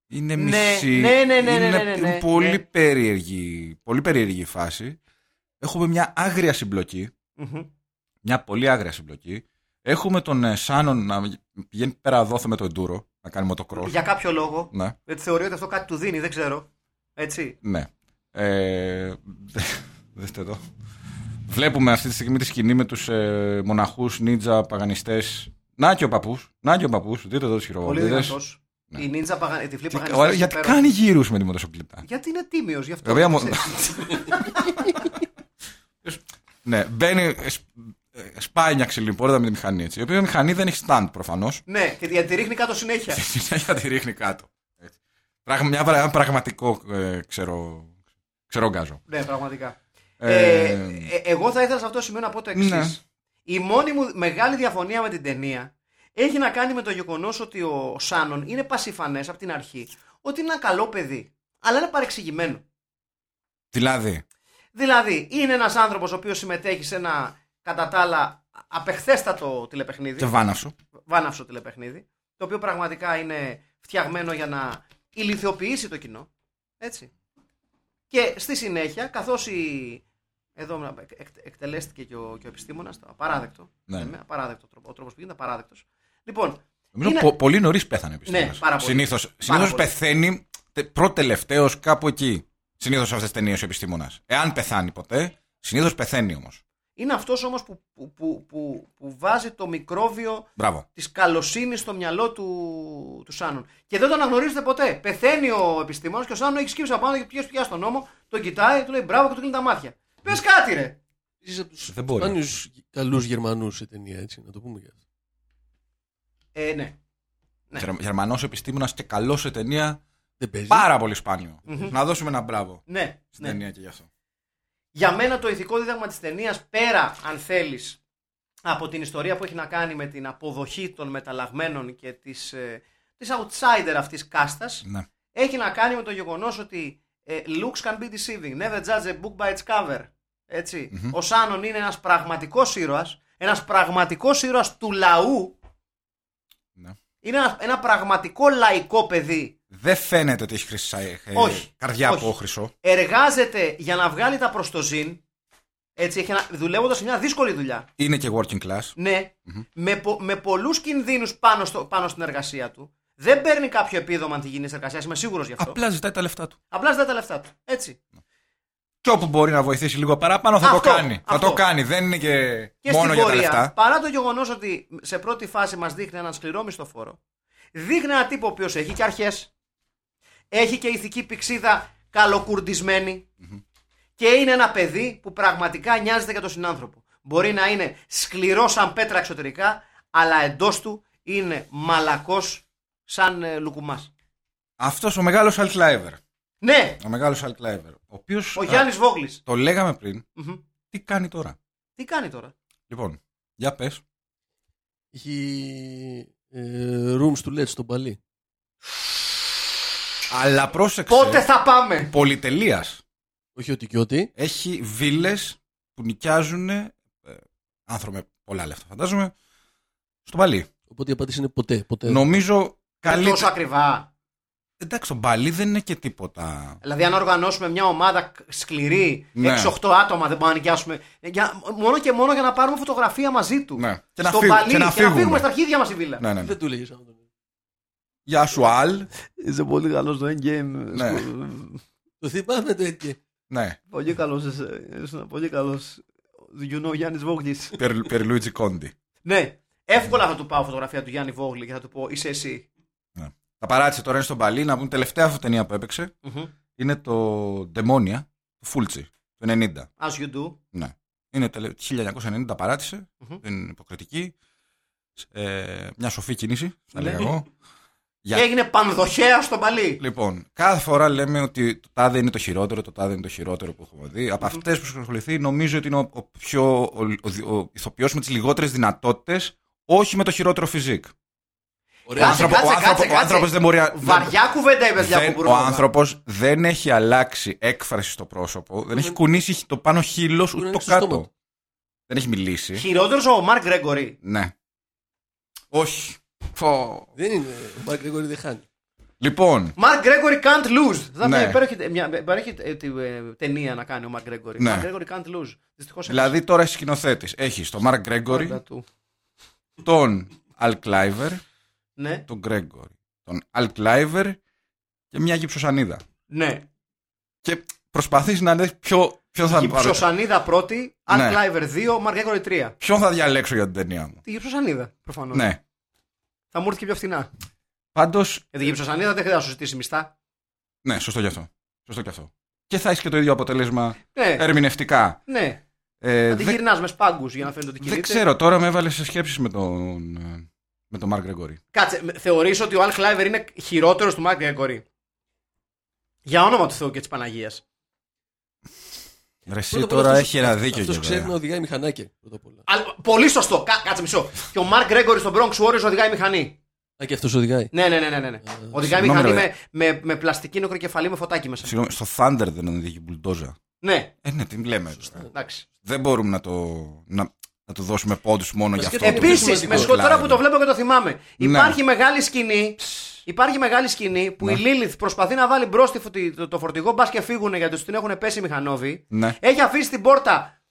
είναι Ναι, μισή. ναι, ναι, ναι, είναι, ναι, ναι, ναι, είναι ναι. πολύ, περίεργη, πολύ περίεργη η φάση. Έχουμε μια άγρια συμπλοκή, Μμμ. μια πολύ άγρια συμπλοκή. Έχουμε τον ε, Σάνον να πηγαίνει πέρα δόθε με το εντούρο, να κάνει μοτοκρός. Για κάποιο λόγο. Ναι. Γιατί θεωρεί ότι αυτό κάτι του δίνει, δεν ξέρω. Έτσι. Ναι. Ε, δε- <laughs> δέστε εδώ. Βλέπουμε αυτή τη στιγμή τη σκηνή με τους ε, μοναχούς, νίτζα, παγανιστές. Να και ο παππούς. Να και ο παππούς. Δείτε εδώ τους Πολύ χειροβολίδες. δυνατός. Ναι. Η νίντζα παγα... η τυφλή Τι- παγανιστή. ωραία, Γιατί κάνει γύρους με τη μοτοσοκλήτα. Γιατί είναι τίμιος γι' αυτό. Βέβαια, μο- ξέρεις. <laughs> ναι, μπαίνει, ε, σ- ε, σπάει μια ξυλή πόρτα με τη μηχανή έτσι. Η οποία μηχανή δεν έχει stand προφανώς. ναι, και γιατί ρίχνει κάτω συνέχεια. <laughs> Και συνέχεια τη ρίχνει κάτω. Έτσι. Πράγμα- Μια, πρα- ένα πραγματικό ε, ξέρω, ξερόγκαζο. ναι, πραγματικά. Ε, Ε, ε, εγώ θα ήθελα σε αυτό το σημείο να πω το εξής. Ναι. Η μόνη μου μεγάλη διαφωνία με την ταινία έχει να κάνει με το γεγονός ότι ο Σάνον είναι πασιφανές από την αρχή ότι είναι ένα καλό παιδί. Αλλά είναι παρεξηγημένο. δηλαδή, Δηλαδή, είναι ένας άνθρωπος ο οποίος συμμετέχει σε ένα κατά τα άλλα απεχθέστατο τηλεπαιχνίδι. και βάναυσο. βάναυσο τηλεπαιχνίδι, το οποίο πραγματικά είναι φτιαγμένο για να ηλικιοποιήσει το κοινό. Έτσι. Και στη συνέχεια, καθώς η... εδώ εκ- εκτελέστηκε και ο, και ο επιστήμονας, το απαράδεκτο, Ναι. λέμε, απαράδεκτο τρόπο, ο τρόπος που γίνεται απαράδεκτος. Λοιπόν, Νομίζω Είναι- πο- πολύ νωρίς πέθανε επιστήμονας. Ναι, πάρα πολύ. Συνήθως Πάρα συνήθως πολύ. πεθαίνει πρώτο-τελευταίο κάπου εκεί. Συνήθως σε αυτές τις ταινίες ο επιστήμονας. Εάν πεθάνει ποτέ, συνήθως πεθαίνει όμως. είναι αυτός όμως που, που, που, που, που βάζει το μικρόβιο Μπράβο. της καλοσύνης στο μυαλό του, του Σάνων. Και δεν τον αναγνωρίζετε ποτέ. Πεθαίνει ο επιστήμονας και ο Σάνων έχει σκύψει απάνω και πιέσει πια στον νόμο, τον κοιτάει, του λέει μπράβο και του κλείνει τα μάτια. Πες κάτι ρε. Είσαι από τους Δεν μπορεί. σπάνιους καλούς Γερμανούς σε ταινία, έτσι, να το πούμε και αυτό. Ε, ναι. Ναι. Γερμανός επιστήμονας και καλός σε ταινία. Δεν παίζει. Πάρα πολύ σπάνιο. Μμμ. Να δώσουμε ένα μπράβο Ναι, στην ναι. ταινία και γι' αυτό. Για μένα το ηθικό δίδαγμα της ταινίας πέρα, αν θέλεις, από την ιστορία που έχει να κάνει με την αποδοχή των μεταλλαγμένων και της, ε, της outsider αυτής κάστας, Ναι. έχει να κάνει με το γεγονός ότι ε, looks can be deceiving. Never judge a book by its cover. Ετσι Ο Σάνον είναι ένας πραγματικός ήρωας, ένας πραγματικός ήρωας του λαού. Ναι. Είναι ένα, ένα πραγματικό λαϊκό παιδί. Δεν φαίνεται ότι έχει χρυσά, ε, Όχι. καρδιά Όχι. από χρυσό. Εργάζεται για να βγάλει τα προς το ζήν. Έτσι, έχει ένα, δουλεύοντας σε μια δύσκολη δουλειά. Είναι και working class. Ναι, με, πο, με πολλούς κινδύνους πάνω, στο, πάνω στην εργασία του. Δεν παίρνει κάποιο επίδομα αν τη γίνει εργασία, είμαι σίγουρος γι' αυτό. Απλά ζητάει τα λεφτά του. Απλά ζητάει τα λεφτά του. Έτσι. Και όπου μπορεί να βοηθήσει λίγο παραπάνω θα Αυτό, το κάνει. Θα αυτό. το κάνει. Δεν είναι και, Και μόνο στην για τα πορεία, λεφτά. παρά το γεγονός ότι σε πρώτη φάση μας δείχνει έναν σκληρό μισθοφόρο, δείχνει έναν τύπο ο οποίος έχει και αρχές, έχει και ηθική πηξίδα καλοκουρδισμένη και είναι ένα παιδί που πραγματικά νοιάζεται για τον συνάνθρωπο. Μπορεί να είναι σκληρός σαν πέτρα εξωτερικά, αλλά εντός του είναι μαλακός σαν ε, λουκουμάς. Αυτός ο μεγάλος Αλ Κλάιβερ. Ναι, Ο μεγάλος Αλ Κλάιβερ. Ο οποίος. ο Γιάννης Βόγλης. Το λέγαμε πριν. Μμμ. Τι κάνει τώρα; Τι κάνει τώρα; Λοιπόν, για πες. Έχει ε, rooms to let στον παλί. Αλλά πρόσεξε. Πότε θα πάμε; Πολυτελείας. Όχι ότι και ότι. Έχει βίλες που νοικιάζουν ε, άνθρωποι με πολλά λεφτά, φαντάζομαι, στο παλί. Οπότε η απάντηση είναι ποτέ. ποτέ. Νομίζω Είναι καλύτερα. τόσο ακριβά. Εντάξει, το μπαλί δεν είναι και τίποτα. Δηλαδή, αν οργανώσουμε μια ομάδα σκληρή, Ναι. 6-8 άτομα, δεν μπορούμε να νοικιάσουμε. Για, μόνο και μόνο για να πάρουμε φωτογραφία μαζί του. Ναι. Και να Στο φύγουμε- παλί, και να και να φύγουμε. φύγουμε στα αρχίδια μας η βίλα. Ναι, ναι, ναι. Δεν του έλεγες αυτό. Γεια σου, Αλ. Είσαι πολύ καλός στο endgame. Ναι. Το θυμάμαι το έτσι. Ναι. Πολύ καλός. Πολύ καλός. You know Γιάννης Βόγλης. Περ- Περλουίτζι Κόντι. ναι. Εύκολα θα του πάω φωτογραφία του Γιάννη Βόγλη και θα του πω είσαι εσύ. Τα παράτησε τώρα είναι στον Παλί να πούμε τελευταία αυτή ταινία που έπαιξε. Είναι το Δαιμόνια του Φούλτσι του 90. As you do. Ναι. Είναι τελε- 1990 παράτησε. Μμμ. Δεν είναι υποκριτική. Ε, μια σοφή κίνηση, θα Ναι. λέγα εγώ. Για- Και έγινε πανδοχέα στο παλί. Λοιπόν, κάθε φορά λέμε ότι το τάδε είναι το χειρότερο, το τάδε είναι το χειρότερο που έχουμε δει. Από αυτές που έχω ασχοληθεί, νομίζω ότι είναι ο, ο πιο. ο, ο, ο ηθοποιός με τις λιγότερες δυνατότητες, όχι με το χειρότερο φιζικ. Ο, Ωραία. Κάτσε, άνθρωπο, κάτσε, ο, άνθρωπο, κάτσε, ο άνθρωπος κάτσε. δεν μπορεί να. Βαριά κουβέντα είπες για δεν, ο άνθρωπος δεν έχει αλλάξει έκφραση στο πρόσωπο, δεν έχει κουνήσει το πάνω χείλος Μπορεί να ούτε το ανοίξει το κάτω. στόμα. Δεν έχει μιλήσει. Χειρότερος ο Μαρκ Γκρέγκορη. Ναι. Όχι. Φω. Δεν είναι. Ο Μάρκ Γρηγόρη δεν χάνει. Λοιπόν, Mark Gregory can't lose. Θα Ναι. ναι. υπέροχη, μια, υπέροχη ε, τη, ε, ταινία να κάνει ο Mark Gregory. Ναι. Mark Gregory can't lose. Δυστυχώς δηλαδή τώρα έχει σκηνοθέτης. Έχεις τον Μαρκ Γκρέγκορη, Πάντα του. τον Αλ Κλάιβερ, Ναι, τον Γκρέγκορη, τον Αλ Κλάιβερ και μια γυψοσανίδα. ναι. Και προσπαθείς να δεις ποιο, ποιο θα Η πάρω. Ψωσανίδα πρώτη, Al Ναι. Cliver 2, Mark Gregory 3. Ποιον θα διαλέξω για την ταινία μου; Τη γυψοσανίδα, προφανώς. Ναι. Θα μου έρθει και πιο φθηνά. Πάντω, Για τη γυψοσανίδα δεν χρειάζεται να σου ζητήσει μισθά. ναι, σωστό γι' αυτό. Σωστό και αυτό. Και θα έχεις και το ίδιο αποτέλεσμα Ναι, ερμηνευτικά. ναι. Ε, Θα τη δεν- γυρνάς μες σπάγκου για να φαίνεται ότι κινείται. δεν ξέρω, τώρα με έβαλες σε σκέψεις με τον, ε, με τον Μαρκ Γκρέγκορη. Κάτσε, θεωρείς ότι ο Al Cliver είναι χειρότερος του Mark Gregory. Για όνομα του Θεού και της Παναγίας. Ρε, εσύ Πρώτα απ' όλα τώρα αυτός- έχει ένα δίκιο αυτός εκεί ξέρει πέρα. να οδηγάει μηχανάκια. Πρώτα απ' όλα. Πολύ σωστό. Κά, κάτσε μισό. Και ο Mark Gregory στον Bronx Warriors οδηγάει μηχανή. Α, και αυτός οδηγάει. Ναι, ναι, ναι. ναι, ναι. οδηγάει συγγνώμη, μηχανή ρε. με, με, με πλαστική νεκροκεφαλή με φωτάκι μέσα. Συγγνώμη, στο Thunder δεν οδηγεί μπουλντόζα. Ναι, Ε, ναι, τι λέμε. τώρα. εντάξει. Δεν μπορούμε να το, να, να του δώσουμε πόντους μόνο για Μας αυτό. και το Επίσης, σημαντικό με συγχωρείτε τώρα κλάδο. που το βλέπω και το θυμάμαι. Ναι. Υπάρχει μεγάλη σκηνή. Υπάρχει μεγάλη σκηνή που Ναι. η Λίλιθ προσπαθεί να βάλει μπρος τη φωτι- το, το φορτηγό μπας και φύγουν γιατί τους την έχουν πέσει οι μηχανόβοι. Ναι, Έχει αφήσει την πόρτα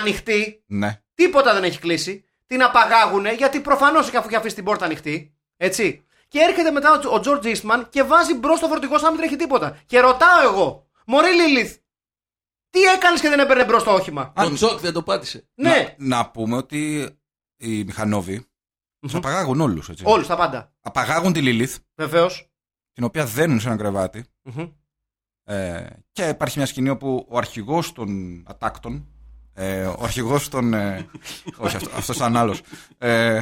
ανοιχτή. ναι. Τίποτα δεν έχει κλείσει. Την απαγάγουνε γιατί προφανώς αφού έχει αφήσει την πόρτα ανοιχτή. Έτσι. Και έρχεται μετά ο Τζορτζ Eastman και βάζει μπρος το φορτηγό σαν να μην τρέχει τίποτα. Και ρωτάω εγώ, Μωρή Λίλιθ, τι έκανες και δεν έπαιρνε μπρος το όχημα; Α, Το τσοκ δεν το πάτησε. Ναι, Να, να πούμε ότι οι μηχανόβοι του απαγάγουν όλους. όλους τα πάντα. Απαγάγουν τη Λίλιθ, Βεβαίως. την οποία δένουν σε ένα κρεβάτι. Ε, και υπάρχει μια σκηνή όπου ο αρχηγός των ατάκτων, ε, ο αρχηγός των... Ε, <laughs> όχι, αυτό, αυτός ήταν άλλος. Ε,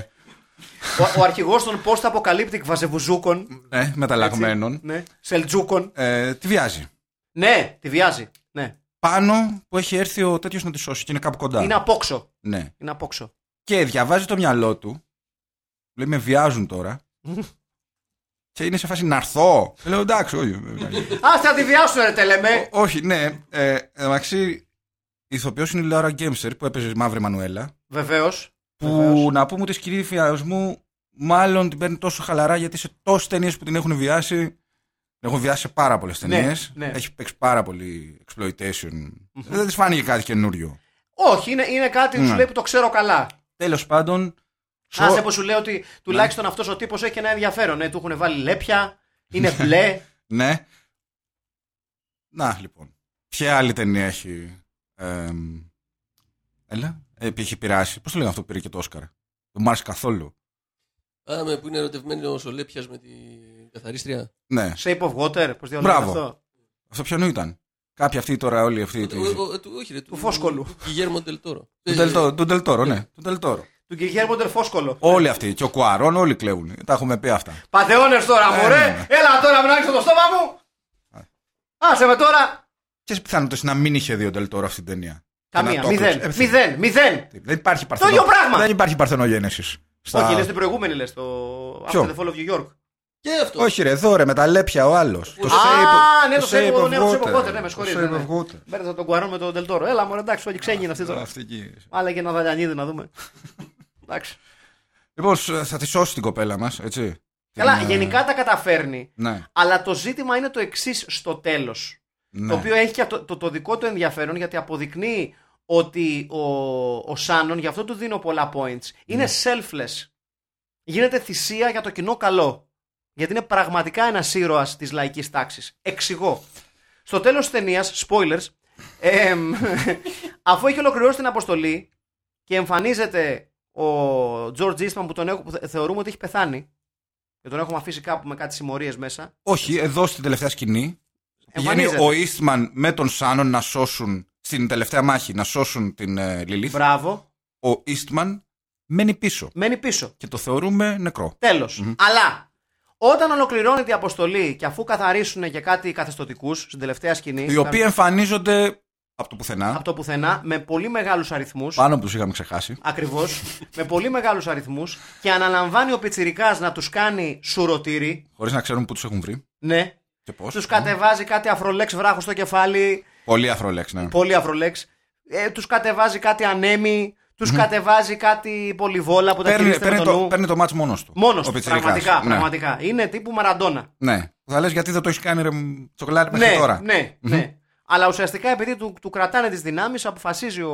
Ο, ο αρχηγός των post-apocalyptic βαζιβουζούκων. ε, μεταλλαγμένων, Ναι. Σελτζούκων. ε, τη βιάζει. Ναι, τη βιάζει. Ναι. Πάνω που έχει έρθει ο τέτοιος να τη σώσει και είναι κάπου κοντά. Είναι απόξω. Ναι. Είναι απόξω. Και διαβάζει το μυαλό του. Λέει με βιάζουν τώρα. <laughs> Και είναι σε φάση να έρθω. Λέω εντάξει, όχι. <laughs> Α, θα τη βιάσουν, ρε τελεμέ. Ό- όχι, ναι. Ε, Εντάξει, ηθοποιός είναι η Λάρα Γκέμσερ που έπαιζε Μαύρη Μανουέλα. Βεβαίως. Που να πούμε ότι σκηνή μου μάλλον την παίρνει τόσο χαλαρά γιατί σε τόσες ταινίες που την έχουν βιάσει. Την έχουν βιάσει σε πάρα πολλές ταινίες. ναι. Έχει παίξει πάρα πολύ exploitation. Δεν της φάνηκε κάτι καινούριο. Όχι, είναι, είναι κάτι που σου Ναι. λέει που το ξέρω καλά. Τέλος πάντων. σο- Άσε που σου λέει ότι τουλάχιστον αυτός ο τύπος έχει ένα ενδιαφέρον. Ναι, του έχουν βάλει λέπια, είναι <laughs> μπλε. Ναι. Να, λοιπόν. Ποια άλλη ταινία έχει. εμ, έλα. Ε, που έχει πειράσει. Πώς το λένε αυτό που πήρε και το Όσκαρ; Δεν μου άρεσε καθόλου. Α, με που είναι ερωτευμένο ο Λέπιας με την καθαρίστρια. Ναι. Shape of water, πώς διαλέγει Μπράβο. αυτό; Αυτό ποιον ήταν; Κάποιοι αυτοί τώρα, όλοι αυτοί. Ο- Του ο- ο- του- Όχι, ρε. Του Φόσκολου. Του Γιγέρμο Τελτόρο. Ντελτόρο, του Ντελτόρο, ναι. Του Ντελτόρο. Του Γκυγέρμο Τερφόσκολο. Όλοι αυτοί. Και ο Κουαρών, όλοι κλέβουν. Τα έχουμε πει αυτά. Πατεώνε τώρα, Ε, μωρέ! ναι. Έλα τώρα, μην άνοιξω το στόμα μου! Άσε με τώρα! Ποιε πιθανότητε να μην είχε δει ο Ντελτόρο αυτή την ταινία; Καμία, Και να το μηδέν, έκρουσε. Ε, μηδέν, μηδέν! Δεν υπάρχει παρθενο... ίδιο πράγμα. Δεν υπάρχει παρθενογένεσης. Στα... Όχι, λες την προηγούμενη, λες, το Ποιο; After the Fall of New York. Και αυτός. Όχι, ρε, εδώ ρε, με τα λέπια ο άλλος. Το Α, ναι, το shape Shape of- of ναι, το Shape of water. Water, ναι, με συγχωρείτε, Το shape ναι. of water. Μπέρδεσα τον Κουαρόν με τον Τελτόρο. Έλα, μωρέ, εντάξει, όλοι ξένοι είναι αυτοί τώρα. Αυτή εκεί. Άλλα και ένα δαλιανίδι να δούμε. Εντάξει. Λοιπόν, σ- θα τη σώσει την κοπέλα μας, έτσι. Καλά, Την, ε, γενικά τα καταφέρνει. Ναι, Αλλά το ζήτημα είναι το εξής στο τέλος. ναι. Το οποίο έχει και το, το, το δικό του ενδιαφέρον γιατί αποδεικνύει ότι ο, ο Σάνον, γι' αυτό του δίνω πολλά points, είναι selfless. Γίνεται θυσία για το κοινό καλό. Γιατί είναι πραγματικά ένας ήρωας της λαϊκής τάξης. Εξηγώ. Στο τέλος της ταινίας, spoilers, εμ, <laughs> αφού έχει ολοκληρώσει την αποστολή και εμφανίζεται ο George Eastman που, τον έχω, που θε- θεωρούμε ότι έχει πεθάνει και τον έχουμε αφήσει κάπου με κάτι συμμορίες μέσα. Όχι, εδώ στην τελευταία σκηνή πηγαίνει Εμφανίζεται. ο Eastman με τον Σάνον να σώσουν στην τελευταία μάχη να σώσουν την ε, Lilith. Μπράβο. Ο Eastman μένει πίσω Μένει πίσω. και το θεωρούμε νεκρό. Τέλος. Αλλά όταν ολοκληρώνεται η αποστολή και αφού καθαρίσουν και κάτι καθεστωτικούς στην τελευταία σκηνή. Οι οποίοι εμφανίζονται από το πουθενά. από το πουθενά με πολύ μεγάλους αριθμούς. Πάνω που τους είχαμε ξεχάσει. Ακριβώς. με πολύ μεγάλους αριθμούς και αναλαμβάνει ο Πιτσυρικά να τους κάνει σουρωτήρι. Χωρίς να ξέρουν πού τους έχουν βρει Ναι. και πώς. Τους κατεβάζει κάτι αφρολέξ βράχο στο κεφάλι. Πολύ αφρολέξ, ναι. Πολύ αφρολέξ. Ε, τους κατεβάζει κάτι ανέμι. Τους κατεβάζει κάτι πολυβόλα που τα Παίρνει, χειρίζεται με παίρνει, το το, νου. παίρνει το μάτς μόνος του. Μόνος Ο του. Πιτσιρικάς. Πραγματικά, ναι. πραγματικά. Είναι τύπου Μαραντόνα. Ναι. Θα λες γιατί δεν το έχεις κάνει ρε τσοκολάτι μέχρι Ναι, τώρα. ναι, ναι. Αλλά ουσιαστικά επειδή του, του κρατάνε τις δυνάμεις, αποφασίζει ο,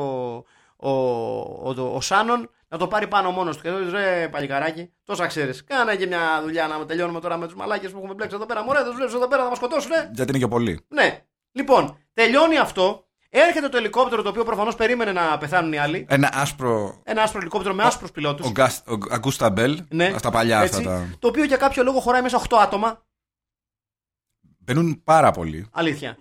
ο, ο, ο, ο Σάνον να το πάρει πάνω μόνος του. Και λέει: Ρε παλικαράκι, τόσα ξέρεις. Κάνε και μια δουλειά να τελειώνουμε τώρα με τους μαλάκες που έχουμε μπλέξει εδώ πέρα. Μωρέ, τους βλέπεις εδώ πέρα να μας σκοτώσουν. Γιατί είναι και πολύ. Ναι. Λοιπόν, τελειώνει αυτό. Έρχεται το ελικόπτερο το οποίο προφανώς περίμενε να πεθάνουν οι άλλοι. Ένα άσπρο. Ένα άσπρο ελικόπτερο με άσπρους πιλότους. Ο, Γκάς- ο Αγκούστα Μπέλ. Ναι, Αυτά παλιά έτσι, αυτά τα. Το οποίο για κάποιο λόγο χωράει μέσα 8 άτομα. Μπαίνουν πάρα πολύ. Αλήθεια.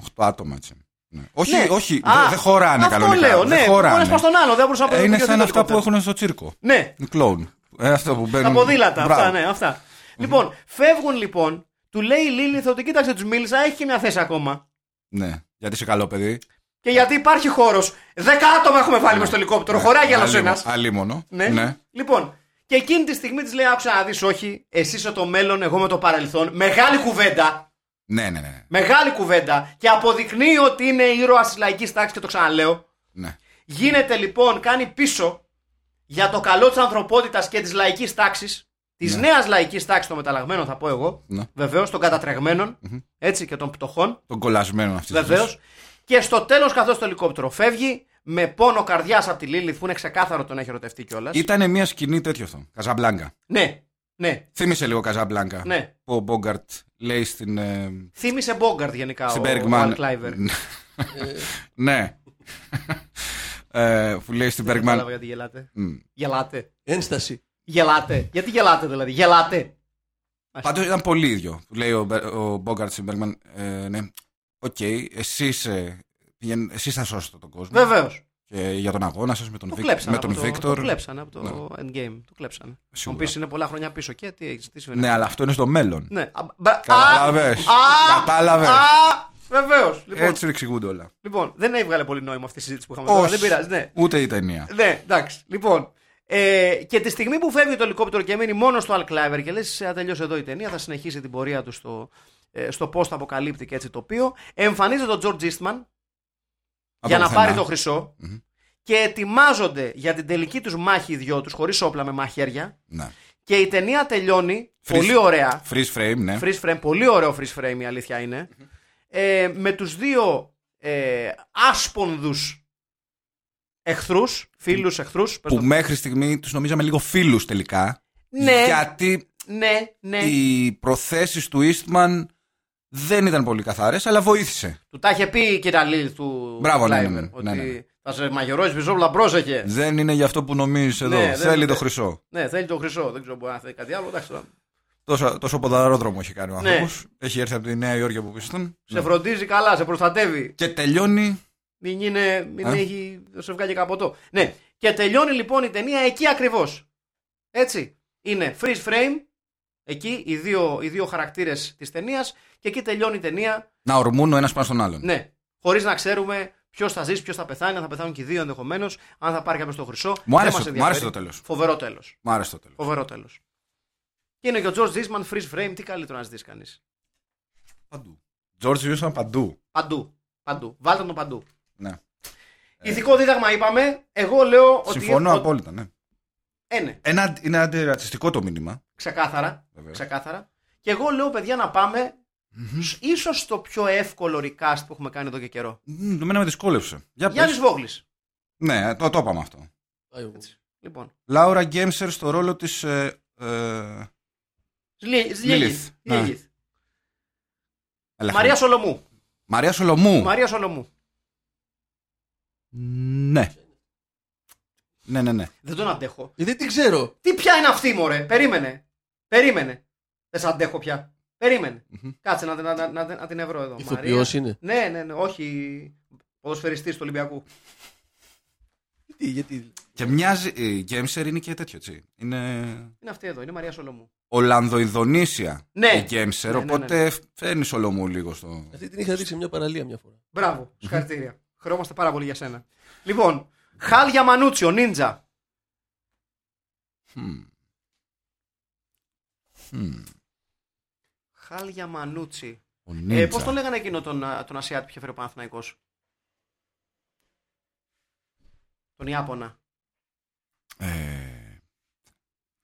8 άτομα έτσι. Ναι. Όχι, Ναι. όχι, Α, δεν δεν χωράνε αυτό κανονικά. λέω, δεν ναι. χωράνε. Μπορείς πας στον άλλο, δεν μπορούσα να Ε, είναι αποδείξω σαν το αυτά που ελικόπτερο. έχουν στο τσίρκο. Ναι, Οι κλόουν. Ε, αυτό που μπαίνουν. τα ποδήλατα, Μπράβο. αυτά, ναι, αυτά. Λοιπόν, φεύγουν λοιπόν, του λέει η Λίλιθ ότι κοίταξε, τους μίλησα, έχει και μια θέση ακόμα. Ναι. Γιατί είσαι καλό παιδί. Και γιατί υπάρχει χώρος. Δέκα άτομα έχουμε βάλει μες στο ελικόπτερο, χωράει για άλλο Αλίμονο- ένας. Αλίμονο. Ναι. ναι. Λοιπόν, και εκείνη τη στιγμή της λέει: Άκουσα να δεις, όχι, εσύ είσαι το μέλλον, εγώ με το παρελθόν. Μεγάλη κουβέντα. Ναι, ναι, ναι. Μεγάλη κουβέντα. Και αποδεικνύει ότι είναι ήρωας της λαϊκής τάξης και το ξαναλέω. ναι. Γίνεται λοιπόν, κάνει πίσω για το καλό της ανθρωπότητας και της λαϊκής τάξης. Της Ναι. νέας λαϊκής τάξης των μεταλλαγμένων, θα πω εγώ. Ναι. Βεβαίως, των κατατρεγμενων έτσι και των πτωχών. Τον κολλασμένο αυτής Βεβαίως. Και στο τέλος, καθώς το ελικόπτερο φεύγει, με πόνο καρδιάς από τη Λίλιθ, που είναι ξεκάθαρο τον έχει ερωτευτεί κιόλας. Ήταν μια σκηνή τέτοιο αυτό. Καζαμπλάνκα. Ναι, ναι, Θύμησε λίγο Καζαμπλάνκα. ναι. Που ο Μπόγκαρτ λέει στην. Ε, Θύμησε Μπόγκαρτ γενικά στην ο, ο Bergman. Al Cliver. ναι. ε, που λέει στην Δεν Bergman. κατάλαβα γιατί γελάτε. Μμ. Γελάτε. Ένσταση. Γελάτε. Γιατί γελάτε δηλαδή; Γελάτε. Πάντως ήταν πολύ ίδιο. Του λέει ο, Μπε- ο Μπόγκαρτ στην Bergman. Ε, ναι. Οκ, εσείς, ε, πηγαίν- εσείς θα σώσετε τον κόσμο. Βεβαίως. Και για τον αγώνα σας με τον, Το Βίκ- κλέψανε με τον από το, Βίκτορ. το κλέψανε από το Ναι. Endgame. Το κλέψανε. Θα μου Σίγουρα. πεις είναι πολλά χρόνια πίσω και τι έχεις, τι συμβαίνει; Ναι, αλλά αυτό είναι στο μέλλον. Ναι. Α, μπα- Κατάλαβες. Α, Κατάλαβες. Α, βεβαίως. Λοιπόν, Έτσι εξηγούνται όλα. λοιπόν, δεν έβγαλε πολύ νόημα αυτή η συζήτηση που είχαμε τώρα. Όχι. Δεν πειράζει. Ναι. Ούτε η ταινία. ναι, εντάξει. Λοιπόν, Ε, και τη στιγμή που φεύγει το ελικόπτερο και μένει μόνο στο Al Cliver και λες: Θα τελειώσει εδώ η ταινία, θα συνεχίσει την πορεία του στο, ε, στο πώ θα αποκαλύπτει και έτσι τοπίο. Εμφανίζεται ο George Eastman για να πουθενά. πάρει το χρυσο και ετοιμάζονται για την τελική τους μάχη οι δυο τους, χωρίς όπλα με μαχαίρια. Ναι. Και η ταινία τελειώνει Freeze- πολύ ωραία. Freeze frame, ναι. Freeze frame, πολύ ωραίο freeze frame η αλήθεια είναι. Ε, με τους δύο ε, άσπονδους εχθρούς, φίλους εχθρούς. πες Που το. μέχρι στιγμή τους νομίζαμε λίγο φίλους τελικά. Ναι. Γιατί Ναι, ναι. οι προθέσεις του Eastman δεν ήταν πολύ καθαρές, αλλά βοήθησε. Του τα είχε πει η κυρία Λίλ του Μπράβο, ναι, ναι, Cliver, ναι, ότι ναι, ναι. θα σε μαγειρώσεις πιζόπλα, πρόσεχε. Δεν είναι για αυτό που νομίζεις εδώ. Ναι, δεν- Θέλει το δεν- χρυσό. Ναι, θέλει το χρυσό, δεν ξέρω μπορεί να θέλει κάτι άλλο. Εντάξει, τώρα. Τόσο, τόσο ποδαρόδρομο έχει κάνει ο Ναι. άνθρωπος. Έχει έρθει από τη Νέα Υόρκη από πίσω του. Σε φροντίζει καλά, σε προστατεύει. Και τελειώνει. Μην, είναι, μην Α. έχει, δεν σε βγάλει καποτό. Ναι, και τελειώνει λοιπόν η ταινία εκεί ακριβώς. Έτσι. Είναι freeze frame, εκεί οι δύο, οι δύο χαρακτήρες της ταινίας, και εκεί τελειώνει η ταινία. Να ορμούν ο ένας πάνω στον άλλον. Ναι, χωρίς να ξέρουμε ποιος θα ζήσει, ποιος θα πεθάνει, αν θα πεθάνουν και οι δύο ενδεχομένως, αν θα πάρει κάποιος το χρυσό. Μου άρεσε, Δεν μας μου άρεσε ενδιαφέρει. το τέλος. Φοβερό τέλος. Μου άρεσε το τέλος. Φοβερό τέλος. Και είναι και ο George Eastman freeze frame, τι καλύτερο να ζητήσει κανείς. Παντού. George Wilson παντού. Παντού. Παντού. Βάλτε τον παντού. Ναι. Ηθικό δίδαγμα είπαμε. Εγώ λέω ότι. Συμφωνώ ότι- απόλυτα, ναι. Ε, ναι. Ένα, είναι αντιρατσιστικό το μήνυμα. Ξεκάθαρα. Βεβαίως. ξεκάθαρα. Και εγώ λέω, παιδιά, να πάμε σ- ίσως το πιο εύκολο recast που έχουμε κάνει εδώ και καιρό. Μμμ, Το μένα με δυσκόλεψε. Για Γιάννης πες. Βόγλης. Ναι, το, το είπαμε αυτό. Πάει ο- Λοιπόν. Λάουρα Γκέμσερ στο ρόλο της... Ε, ε, Σλί- Λίλιθ. Σλίγηθ. Ναι. Λίλιθ. έλα, Μαρία Σολομού. Μαρία Σολομού. Μαρία Σολομού. Ναι. Ναι, ναι, ναι. Δεν τον αντέχω. Ε, δεν την ξέρω. Τι πια είναι αυτή, μωρέ; Περίμενε. Περίμενε. Δεν σ' αντέχω πια. Περίμενε. Κάτσε να, να, να, να, να την ευρώ εδώ. Ηθοποιός είναι. Ναι, ναι, ναι. Όχι ποδοσφαιριστής του Ολυμπιακού. Τι, γιατί. Και μοιάζει... Η Γκέμσερ είναι και τέτοιο, έτσι. Είναι Είναι αυτή εδώ. Είναι η Μαρία Σολομού. Ολλανδοειδονήσια Ναι. η Γκέμσερ, Ναι, ναι, ναι, οπότε φέρνει Σολομού λίγο στο... Αυτή την είχα δει σε μια παραλία μια φορά. Μπράβο, συγχαρητήρια. Χαιρόμαστε πάρα πολύ για σένα. Λοιπόν, Χάλια Μανούτσιο, Νίντζα. Μμμ. Μμμ. Χάλια Μανούτσι. Ο Ε, Νίντζα. Πώς το λέγανε εκείνο τον, α, τον Ασιάτη που είχε φέρει ο Παναθηναϊκός; Τον Ιάπωνα. Ε,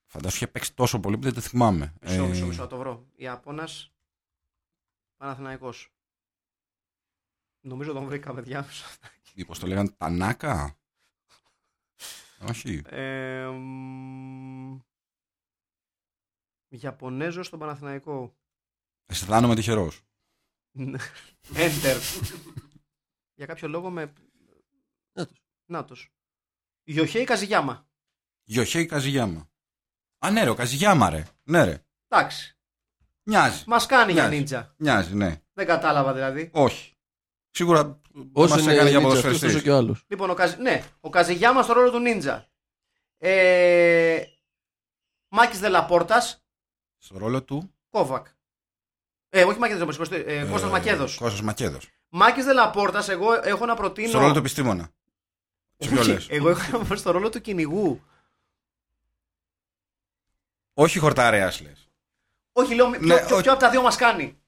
φαντάσου είχε παίξει τόσο πολύ που δεν το θυμάμαι. Μισό, Ε, μισό, μισό, να το βρω. Ιάπωνας Παναθηναϊκός. Νομίζω τον βρήκα, παιδιά. Μήπως το λέγανε Τανάκα. Όχι. Ε, μ, Ιαπωνέζος στον Παναθηναϊκό. Αισθάνομαι τυχερός. Enter. Για κάποιο λόγο με. Νάτος. Νάτος. Γιοχέη Καζιγιάμα; Γιοχέη Καζιγιάμα. Α, ναι, ρε, ο Καζιγιάμα, ρε. Ναι, ρε. Εντάξει. Μοιάζει. Μας κάνει για Μοιάζει. νίντζα. Μοιάζει, ναι. Δεν κατάλαβα δηλαδή. Όχι. Σίγουρα Όσο μας είναι έκανε για ninja αυτός, ποδοσφαιριστής. τόσο και ο άλλος. Λοιπόν, ο, Καζ... ναι, ο Καζιγιάμα στο ρόλο του νίντζα. Ε... Μάκης Δελαπόρτας, Στο ρόλο του; Κόβακ. Ε, όχι Μάκης Δελαπόρτας, ε, Κώστας Μακέδος. Κώστας Μακέδος. Μάκης Δελαπόρτας, εγώ έχω να προτείνω... Στο ρόλο του επιστήμονα. Τι πιο Όχι, λες; εγώ έχω να πω στο ρόλο του κυνηγού. Όχι χορταρέας, λες. Όχι, λέω, ποιο, Ναι, ποιο, όχι. ποιο από τα δύο μας κάνει.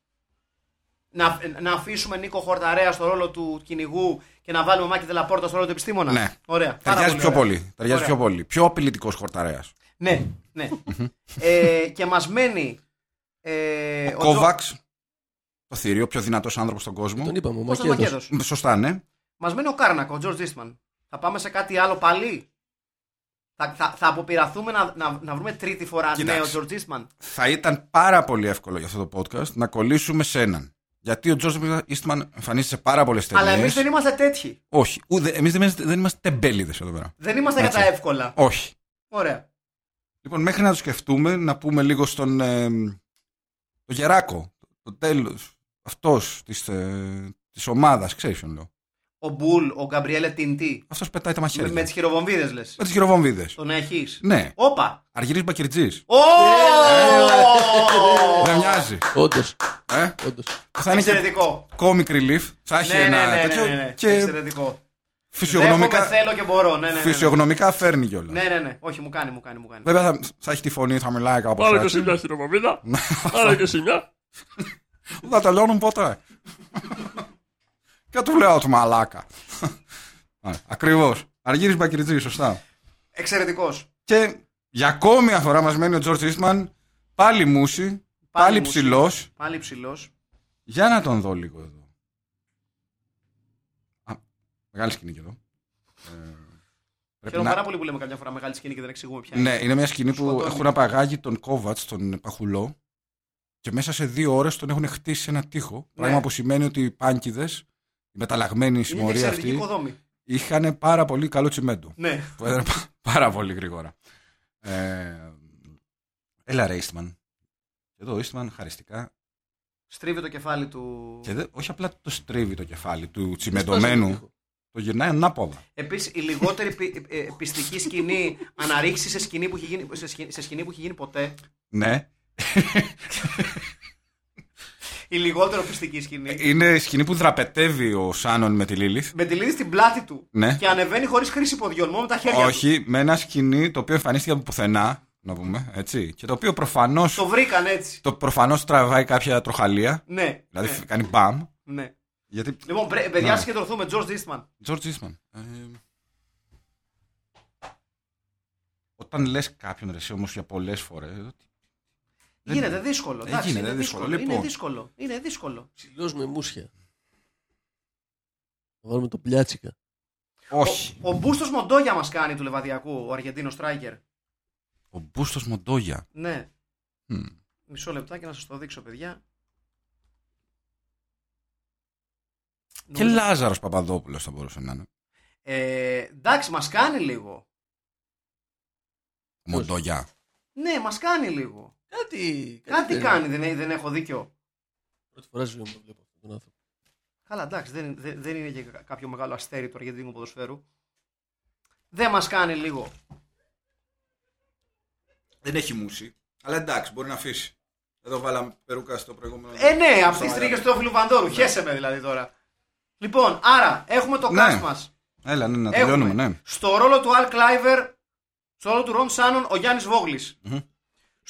Να, να αφήσουμε Νίκο Χορταρέα στο ρόλο του κυνηγού και να βάλουμε Μάκη Δελαπόρτα στο ρόλο του επιστήμονα; Ναι. Ωραία. πάρα Ταιριάζει πιο ωραία. πολύ. Ταιριάζει Ωραία. πιο πολύ. Πιο απειλητικός χορταρέας. Ναι, ναι. ε, και μας μένει. Ε, Ο Τζο- Κόβαξ. Το θηρίο, πιο δυνατός άνθρωπος στον κόσμο. Τον είπαμε, ο Κώστας Μακέδος. Μακέδος; Μ, Σωστά, ναι. Μας μένει ο Κάρνακ, ο Τζορτζ Ίστμαν. Θα πάμε σε κάτι άλλο πάλι; Θα, θα, θα αποπειραθούμε να, να, να βρούμε τρίτη φορά Κοίταξε. νέο Τζορτζ Ίστμαν. Θα ήταν πάρα πολύ εύκολο για αυτό το podcast να κολλήσουμε σε έναν. Γιατί ο Τζόρτζ Ιστμαν εμφανίζεται σε πάρα πολλές ταινίε. Αλλά εμείς δεν είμαστε τέτοιοι. Όχι. Εμείς δεν είμαστε, δεν είμαστε τεμπέληδες εδώ πέρα. Δεν είμαστε για Έτσι. τα εύκολα. Όχι. Ωραία. Λοιπόν, μέχρι να το σκεφτούμε, να πούμε λίγο στον. Ε, το Γεράκο. Το τέλος. Αυτός της ε, της ομάδας. Ξέρεις ποιον λέω. Ο Μπουλ, ο Γκαμπριέλε Τιντή. Αυτός πετάει τα Με, μαχαίρια. με τις χειροβομβίδες λες. Με τις χειροβομβίδες. Τον έχεις. Ναι. Όπα. Αργυρής Μπακερτζή. Ω! Δεν μοιάζει. Όντως. Ε; Όντως. Θα είναι και Εξαιρετικό. comic relief. Θα έχει Ναι, ναι, ένα ναι, ναι, τέτοιο. ναι, ναι. Και Εξαιρετικό. Φυσιογνωμικά, Δέχομαι, θέλω και μπορώ. Ναι, ναι, ναι, ναι. φυσιογνωμικά φέρνει κιόλας. Ναι, ναι, ναι. Όχι, μου κάνει, μου κάνει, μου κάνει. Βέβαια θα, θα έχει τη φωνή, θα μιλάει κάπως. Πάρε και εσύ μια στην ομοβίδα. Πάρε και εσύ μια. Δεν τελειώνουν ποτέ. Και του λέω του μαλάκα. Ακριβώς. Αργύρι Μπακυριτζής, σωστά. Εξαιρετικός. Και για ακόμη μια φορά μας μένει ο Τζορτ Ίστμαν. Πάλι μουσι, πάλι, μουσι. ψηλός. Πάλι ψηλός. Για να τον δω λίγο εδώ. Α, μεγάλη σκηνή και εδώ. Ε, πρέπει Χαίρομαι να- πάρα πολύ που λέμε καμιά φορά μεγάλη σκηνή και δεν εξηγούμε πια. Ναι, είναι μια σκηνή που Σκοτώνει. έχουν απαγάγει τον Κόβατς, τον Παχουλό, και μέσα σε δύο ώρες τον έχουν χτίσει σε ένα τοίχο. Πράγμα που σημαίνει ότι οι πάνκιδες, οι μεταλλαγμένοι Είναι συμμορία εξαιρετική αυτοί, οικοδόμη. είχαν πάρα πολύ καλό τσιμέντο. Ναι. που έδρε πα- πάρα πολύ γρήγορα. Ε, έλα ρε Eastman. Και εδώ ο Eastman χαριστικά. Στρίβει το κεφάλι του. Και δε, όχι απλά το στρίβει το κεφάλι του Σπάζει τον τσιμεντωμένου, τοίχο. το γυρνάει ανάποδα. Επίσης, η λιγότερη πι- ε, πιστική σκηνή αναρρίξει σε σκηνή, που έχει γίνει, σε, σκηνή, σε σκηνή που έχει γίνει ποτέ. Ναι. <laughs> Η λιγότερο πιστική σκηνή. Είναι η σκηνή που δραπετεύει ο Σάνον με τη Λίλιθ. με τη λίδη στην πλάτη του Ναι. και ανεβαίνει χωρίς χρήση ποδιών, μόνο με τα χέρια του. Όχι, με ένα σκηνή το οποίο εμφανίστηκε από πουθενά, να πούμε, έτσι. Και το οποίο προφανώς, Το βρήκαν έτσι. το προφανώς τραβάει κάποια τροχαλία. Ναι. Δηλαδή ναι, κάνει μπαμ. ναι. Γιατί. Λοιπόν, πρέ- παιδιά, Ναι. συγκεντρωθούμε. George Eastman. George Eastman. Ε, όταν λες κάποιον ρε εσύ όμως για πολλές φορές. Εδώ τι- δεν- Γίνεται δύσκολο. Ε, εντάξει, γίνεται είναι δύσκολο. δύσκολο. Είναι Λοιπόν. δύσκολο. Είναι δύσκολο. Ψηλός με μουσια. Να βάλουμε το πλιάτσικα. Όχι. Ο, ο Μπούστος Μοντόγια μας κάνει του Λεβαδιακού, ο Αργεντίνος Στράικερ. Ο Μπούστος Μοντόγια. Ναι. Μμ. Μισό λεπτάκι να σας το δείξω, παιδιά. Και Νομίζω- Λάζαρος Παπαδόπουλος θα μπορούσε να είναι. Ε, εντάξει, μας κάνει λίγο. Μοντόγια. Ναι, μας κάνει λίγο. Κάτι. Κάτι δεν- κάνει, δεν, δεν έχω δίκιο. Πρώτη φορά στη ζωή μου το βλέπω αυτόν τον άνθρωπο. Καλά, εντάξει, δεν, δεν, δεν είναι και κα- κάποιο μεγάλο αστέρι του Αργεντίνου ποδοσφαίρου. Δεν μας κάνει λίγο. Δεν έχει μουσι. Αλλά εντάξει, μπορεί να αφήσει. Εδώ βάλαμε περούκα στο προηγούμενο. Ε, ναι, από τι Στο τρίκε Μαγιάννη. του Όφιλου Βαντόρου. Χέσε με δηλαδή τώρα. Λοιπόν, άρα έχουμε το Ναι. cast μας. Έλα, ναι, να τελειώνουμε, ναι. Στο ρόλο του Αλ Κλάιβερ, στο ρόλο του Ρον Σάνον, ο Γιάννης Βόγλης.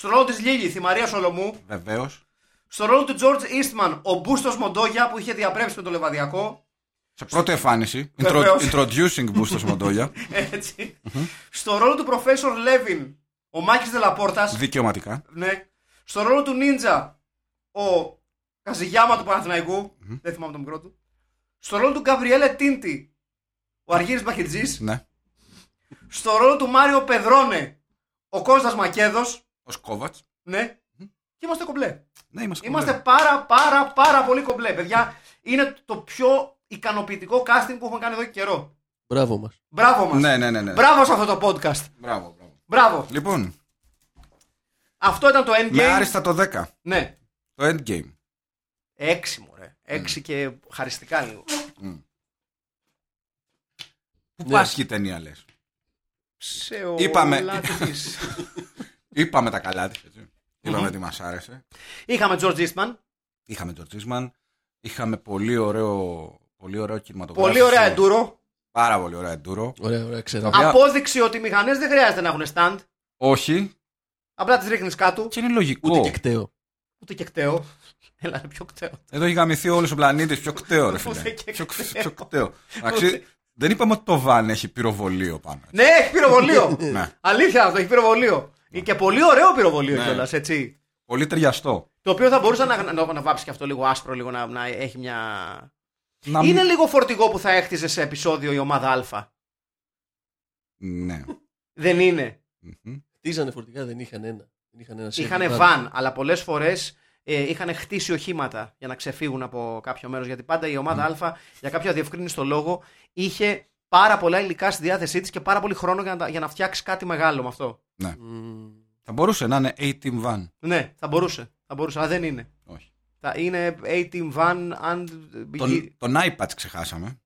Μμμ. Στο ρόλο της Λίλιθ, η Μαρία Σολομού. Βεβαίως. Στο ρόλο του George Eastman, ο Μπούστος Μοντόγια που είχε διαπρέψει με το Λεβαδιακό. Σε πρώτη εμφάνιση. Intro- Βεβαίως. introducing Μπούστος Μοντόγια. <laughs> Έτσι. Στο ρόλο του Professor Levin, ο Μάκης Δελαπόρτας. Δικαιωματικά. Ναι. Στο ρόλο του Ninja, ο Καζιγιάμα του παναθηναικου Δεν θυμάμαι το μικρό του. Στο ρόλο του Γκαβριέλε Τίντι, ο Αργύρης Μπαχιτζής. Ναι. Στο ρόλο του Μάριο Πεδρώνε, ο Κώστας Μακέδος. Ο Σκόβατ. Ναι. Και είμαστε κομπλέ. Ναι, είμαστε. Είμαστε κομπλέ. πάρα πάρα πάρα πολύ κομπλέ. Παιδιά, είναι το πιο ικανοποιητικό casting που έχουμε κάνει εδώ και καιρό. Μπράβο μας. Μπράβο μας. Ναι, ναι, ναι. ναι. Μπράβο σε αυτό το podcast. Μπράβο, μπράβο. Μπράβο. Λοιπόν, Αυτό ήταν το endgame. με άριστα το 10. Ναι. Το endgame. Έξι μωρέ. Έξι και χαριστικά λίγο. Πού Ναι. πάσχει η ταινία, λες; Σε Είπαμε. όλα της. <laughs> Είπαμε τα καλά της. Είπαμε τι μας άρεσε. Είχαμε George Eastman. Είχαμε τον Τσίσμαν. Είχαμε πολύ ωραίο, πολύ ωραίο κινηματογράφο. Πολύ ωραία εντούρο. Πάρα πολύ ωραία εντούρο. Ωραία, ωραία, ξέρω. Οποία- Απόδειξη ότι οι μηχανές δεν χρειάζεται να έχουν stand. Όχι. Απλά τις ρίχνεις κάτω. Και είναι λογικό. Ούτε και κταίο. Ούτε και κταίο. Έλα, είναι πιο κταίο. Εδώ έχει γαμηθεί όλος ο πλανήτης. Πιο κταίο, ρε φίλε. Ούτε και Πιο, κταίο. πιο κταίο. Εντάξει, δεν είπαμε ότι το βαν έχει πυροβολείο πάνω. Ναι, έχει πυροβολείο. Ναι. Αλήθεια αυτό, έχει πυροβολείο. Και πολύ ωραίο πυροβολείο Ναι. κιόλας, έτσι. Πολύ ταιριαστό. Το οποίο θα μπορούσε να, να, να βάψει και αυτό λίγο άσπρο, λίγο να, να έχει μια. Να Είναι μην- λίγο φορτηγό που θα έκτιζε σε επεισόδιο η ομάδα Α. Ναι. Δεν είναι. Μμμ. Χτίζανε φορτικά, δεν είχαν ένα. Δεν είχαν ένα Είχαν σερβι βαν, αλλά πολλές φορές ε, είχαν χτίσει οχήματα για να ξεφύγουν από κάποιο μέρος. Γιατί πάντα η ομάδα Α, για κάποιο αδιευκρίνηστο λόγο, είχε πάρα πολλά υλικά στη διάθεσή της και πάρα πολύ χρόνο για να, τα- για να φτιάξει κάτι μεγάλο με αυτό. Μμμ. Θα μπορούσε να είναι A-Team Van. Ναι, θα μπορούσε. Θα μπορούσε, αλλά δεν είναι. Όχι. Θα είναι A-Team Van and... Τον, τον iPad ξεχάσαμε.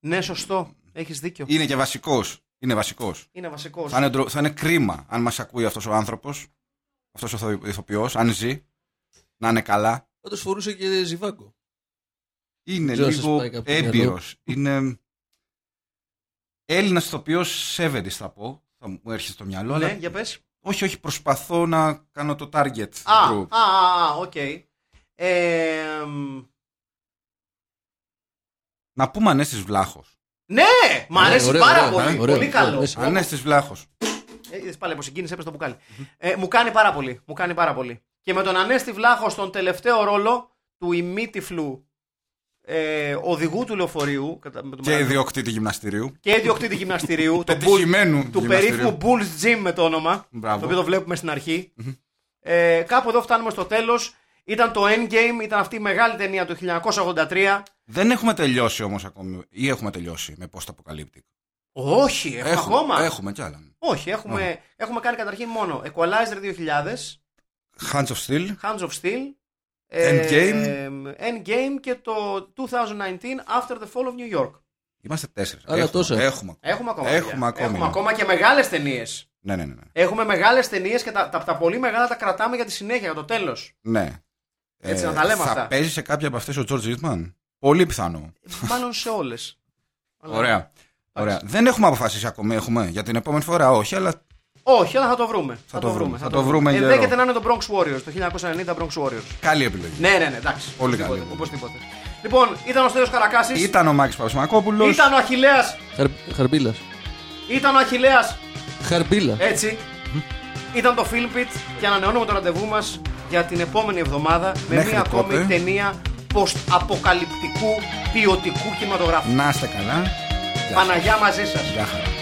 Ναι, σωστό. Έχεις δίκιο. Είναι και βασικός. Είναι βασικός. Είναι βασικός. Θα, είναι, ντρο- θα είναι κρίμα αν μας ακούει αυτός ο άνθρωπος, αυτός ο ηθοποιός, αν ζει, να είναι καλά. Πάντως φορούσε και ζιβάγκο. Είναι ξέρω αν σας λίγο πάει κάπου στο έμπειρο. Είναι. Έλληνας ηθοποιό Σέβερη θα πω. Θα μου έρχεται στο μυαλό. Ναι, αλλά για πες. όχι, όχι, προσπαθώ να κάνω το target Α, group. α, α, α, οκ. Ε, μ, Να πούμε Ανέστης Βλάχος. ναι, μ' αρέσει ωραίο, πάρα ωραίο, πολύ. ωραίο, πολύ ωραίο, καλό. Ανέστη. Ανέστης Βλάχος. Ε, είδες πάλι από συγκίνηση έπεσε το μπουκάλι. Ε, μου κάνει πάρα πολύ. Μου κάνει πάρα πολύ. Και με τον Ανέστη Βλάχο στον τελευταίο ρόλο του ημίτυφλου ε, οδηγού του λεωφορείου κατά- με τον Και μεγάλο- ιδιοκτήτη γυμναστηρίου. και ιδιοκτήτη γυμναστηρίου. <laughs> το Πετυχημένου Bull- του γυμναστηρίου. περίφημου Bulls Gym με το όνομα. Μπράβο. Το οποίο το βλέπουμε στην αρχη Ε, κάπου εδώ φτάνουμε στο τέλος. Ήταν το Endgame, ήταν αυτή η μεγάλη ταινία του 1983. Δεν έχουμε τελειώσει όμως ακόμη. Ή έχουμε τελειώσει με post apocalyptic. Όχι, έχουμε, ακόμα. Έχουμε κι άλλα. Όχι, έχουμε, έχουμε κάνει καταρχήν μόνο Equalizer 2000, Hands of Steel. Hands of Steel, Endgame. ε, Endgame και το 2019 After the Fall of New York. Είμαστε τέσσερις. Άλλα έχουμε, τόσα. Έχουμε. Έχουμε ακόμα. Έχουμε παιδιά. ακόμη, Έχουμε ναι. ακόμα και μεγάλες ταινίες. Ναι, ναι, ναι. ναι. Έχουμε μεγάλες ταινίες και τα, τα, τα πολύ μεγάλα τα κρατάμε για τη συνέχεια, για το τέλος. ναι. Έτσι, να τα λέμε θα αυτά. παίζει σε κάποια από αυτές ο George Eastman; Πολύ πιθανό. Μάλλον σε όλες. Ωραία. Ωραία. Δεν έχουμε αποφασίσει ακόμη, έχουμε. Για την επόμενη φορά όχι, αλλά Όχι, αλλά θα το βρούμε. Θα, το βρούμε. Θα το βρούμε. βρούμε καιρό. Ενδέχεται να είναι το Bronx Warriors, το 1990 Bronx Warriors. καλή επιλογή. Ναι, ναι, ναι, εντάξει. Πολύ Οπωσδήποτε, καλή. Οπωσδήποτε. Λοιπόν, ήταν ο Στέλιος Καρακάσης. Ήταν ο Μάκης Παπασμακόπουλος. Ήταν ο Αχιλέας. Χαρ, χαρμπίλα. Ήταν ο Αχιλέας. Χαρμπίλα. Έτσι. Ήταν το Filmpit και ανανεώνουμε το ραντεβού μας για την επόμενη εβδομάδα με Μέχρι μια ακόμη τότε. ταινία post-αποκαλυπτικού ποιοτικού κινηματογράφου. Να είστε καλά. Γεια σας. Παναγιά μαζί σας. Γεια χαρά.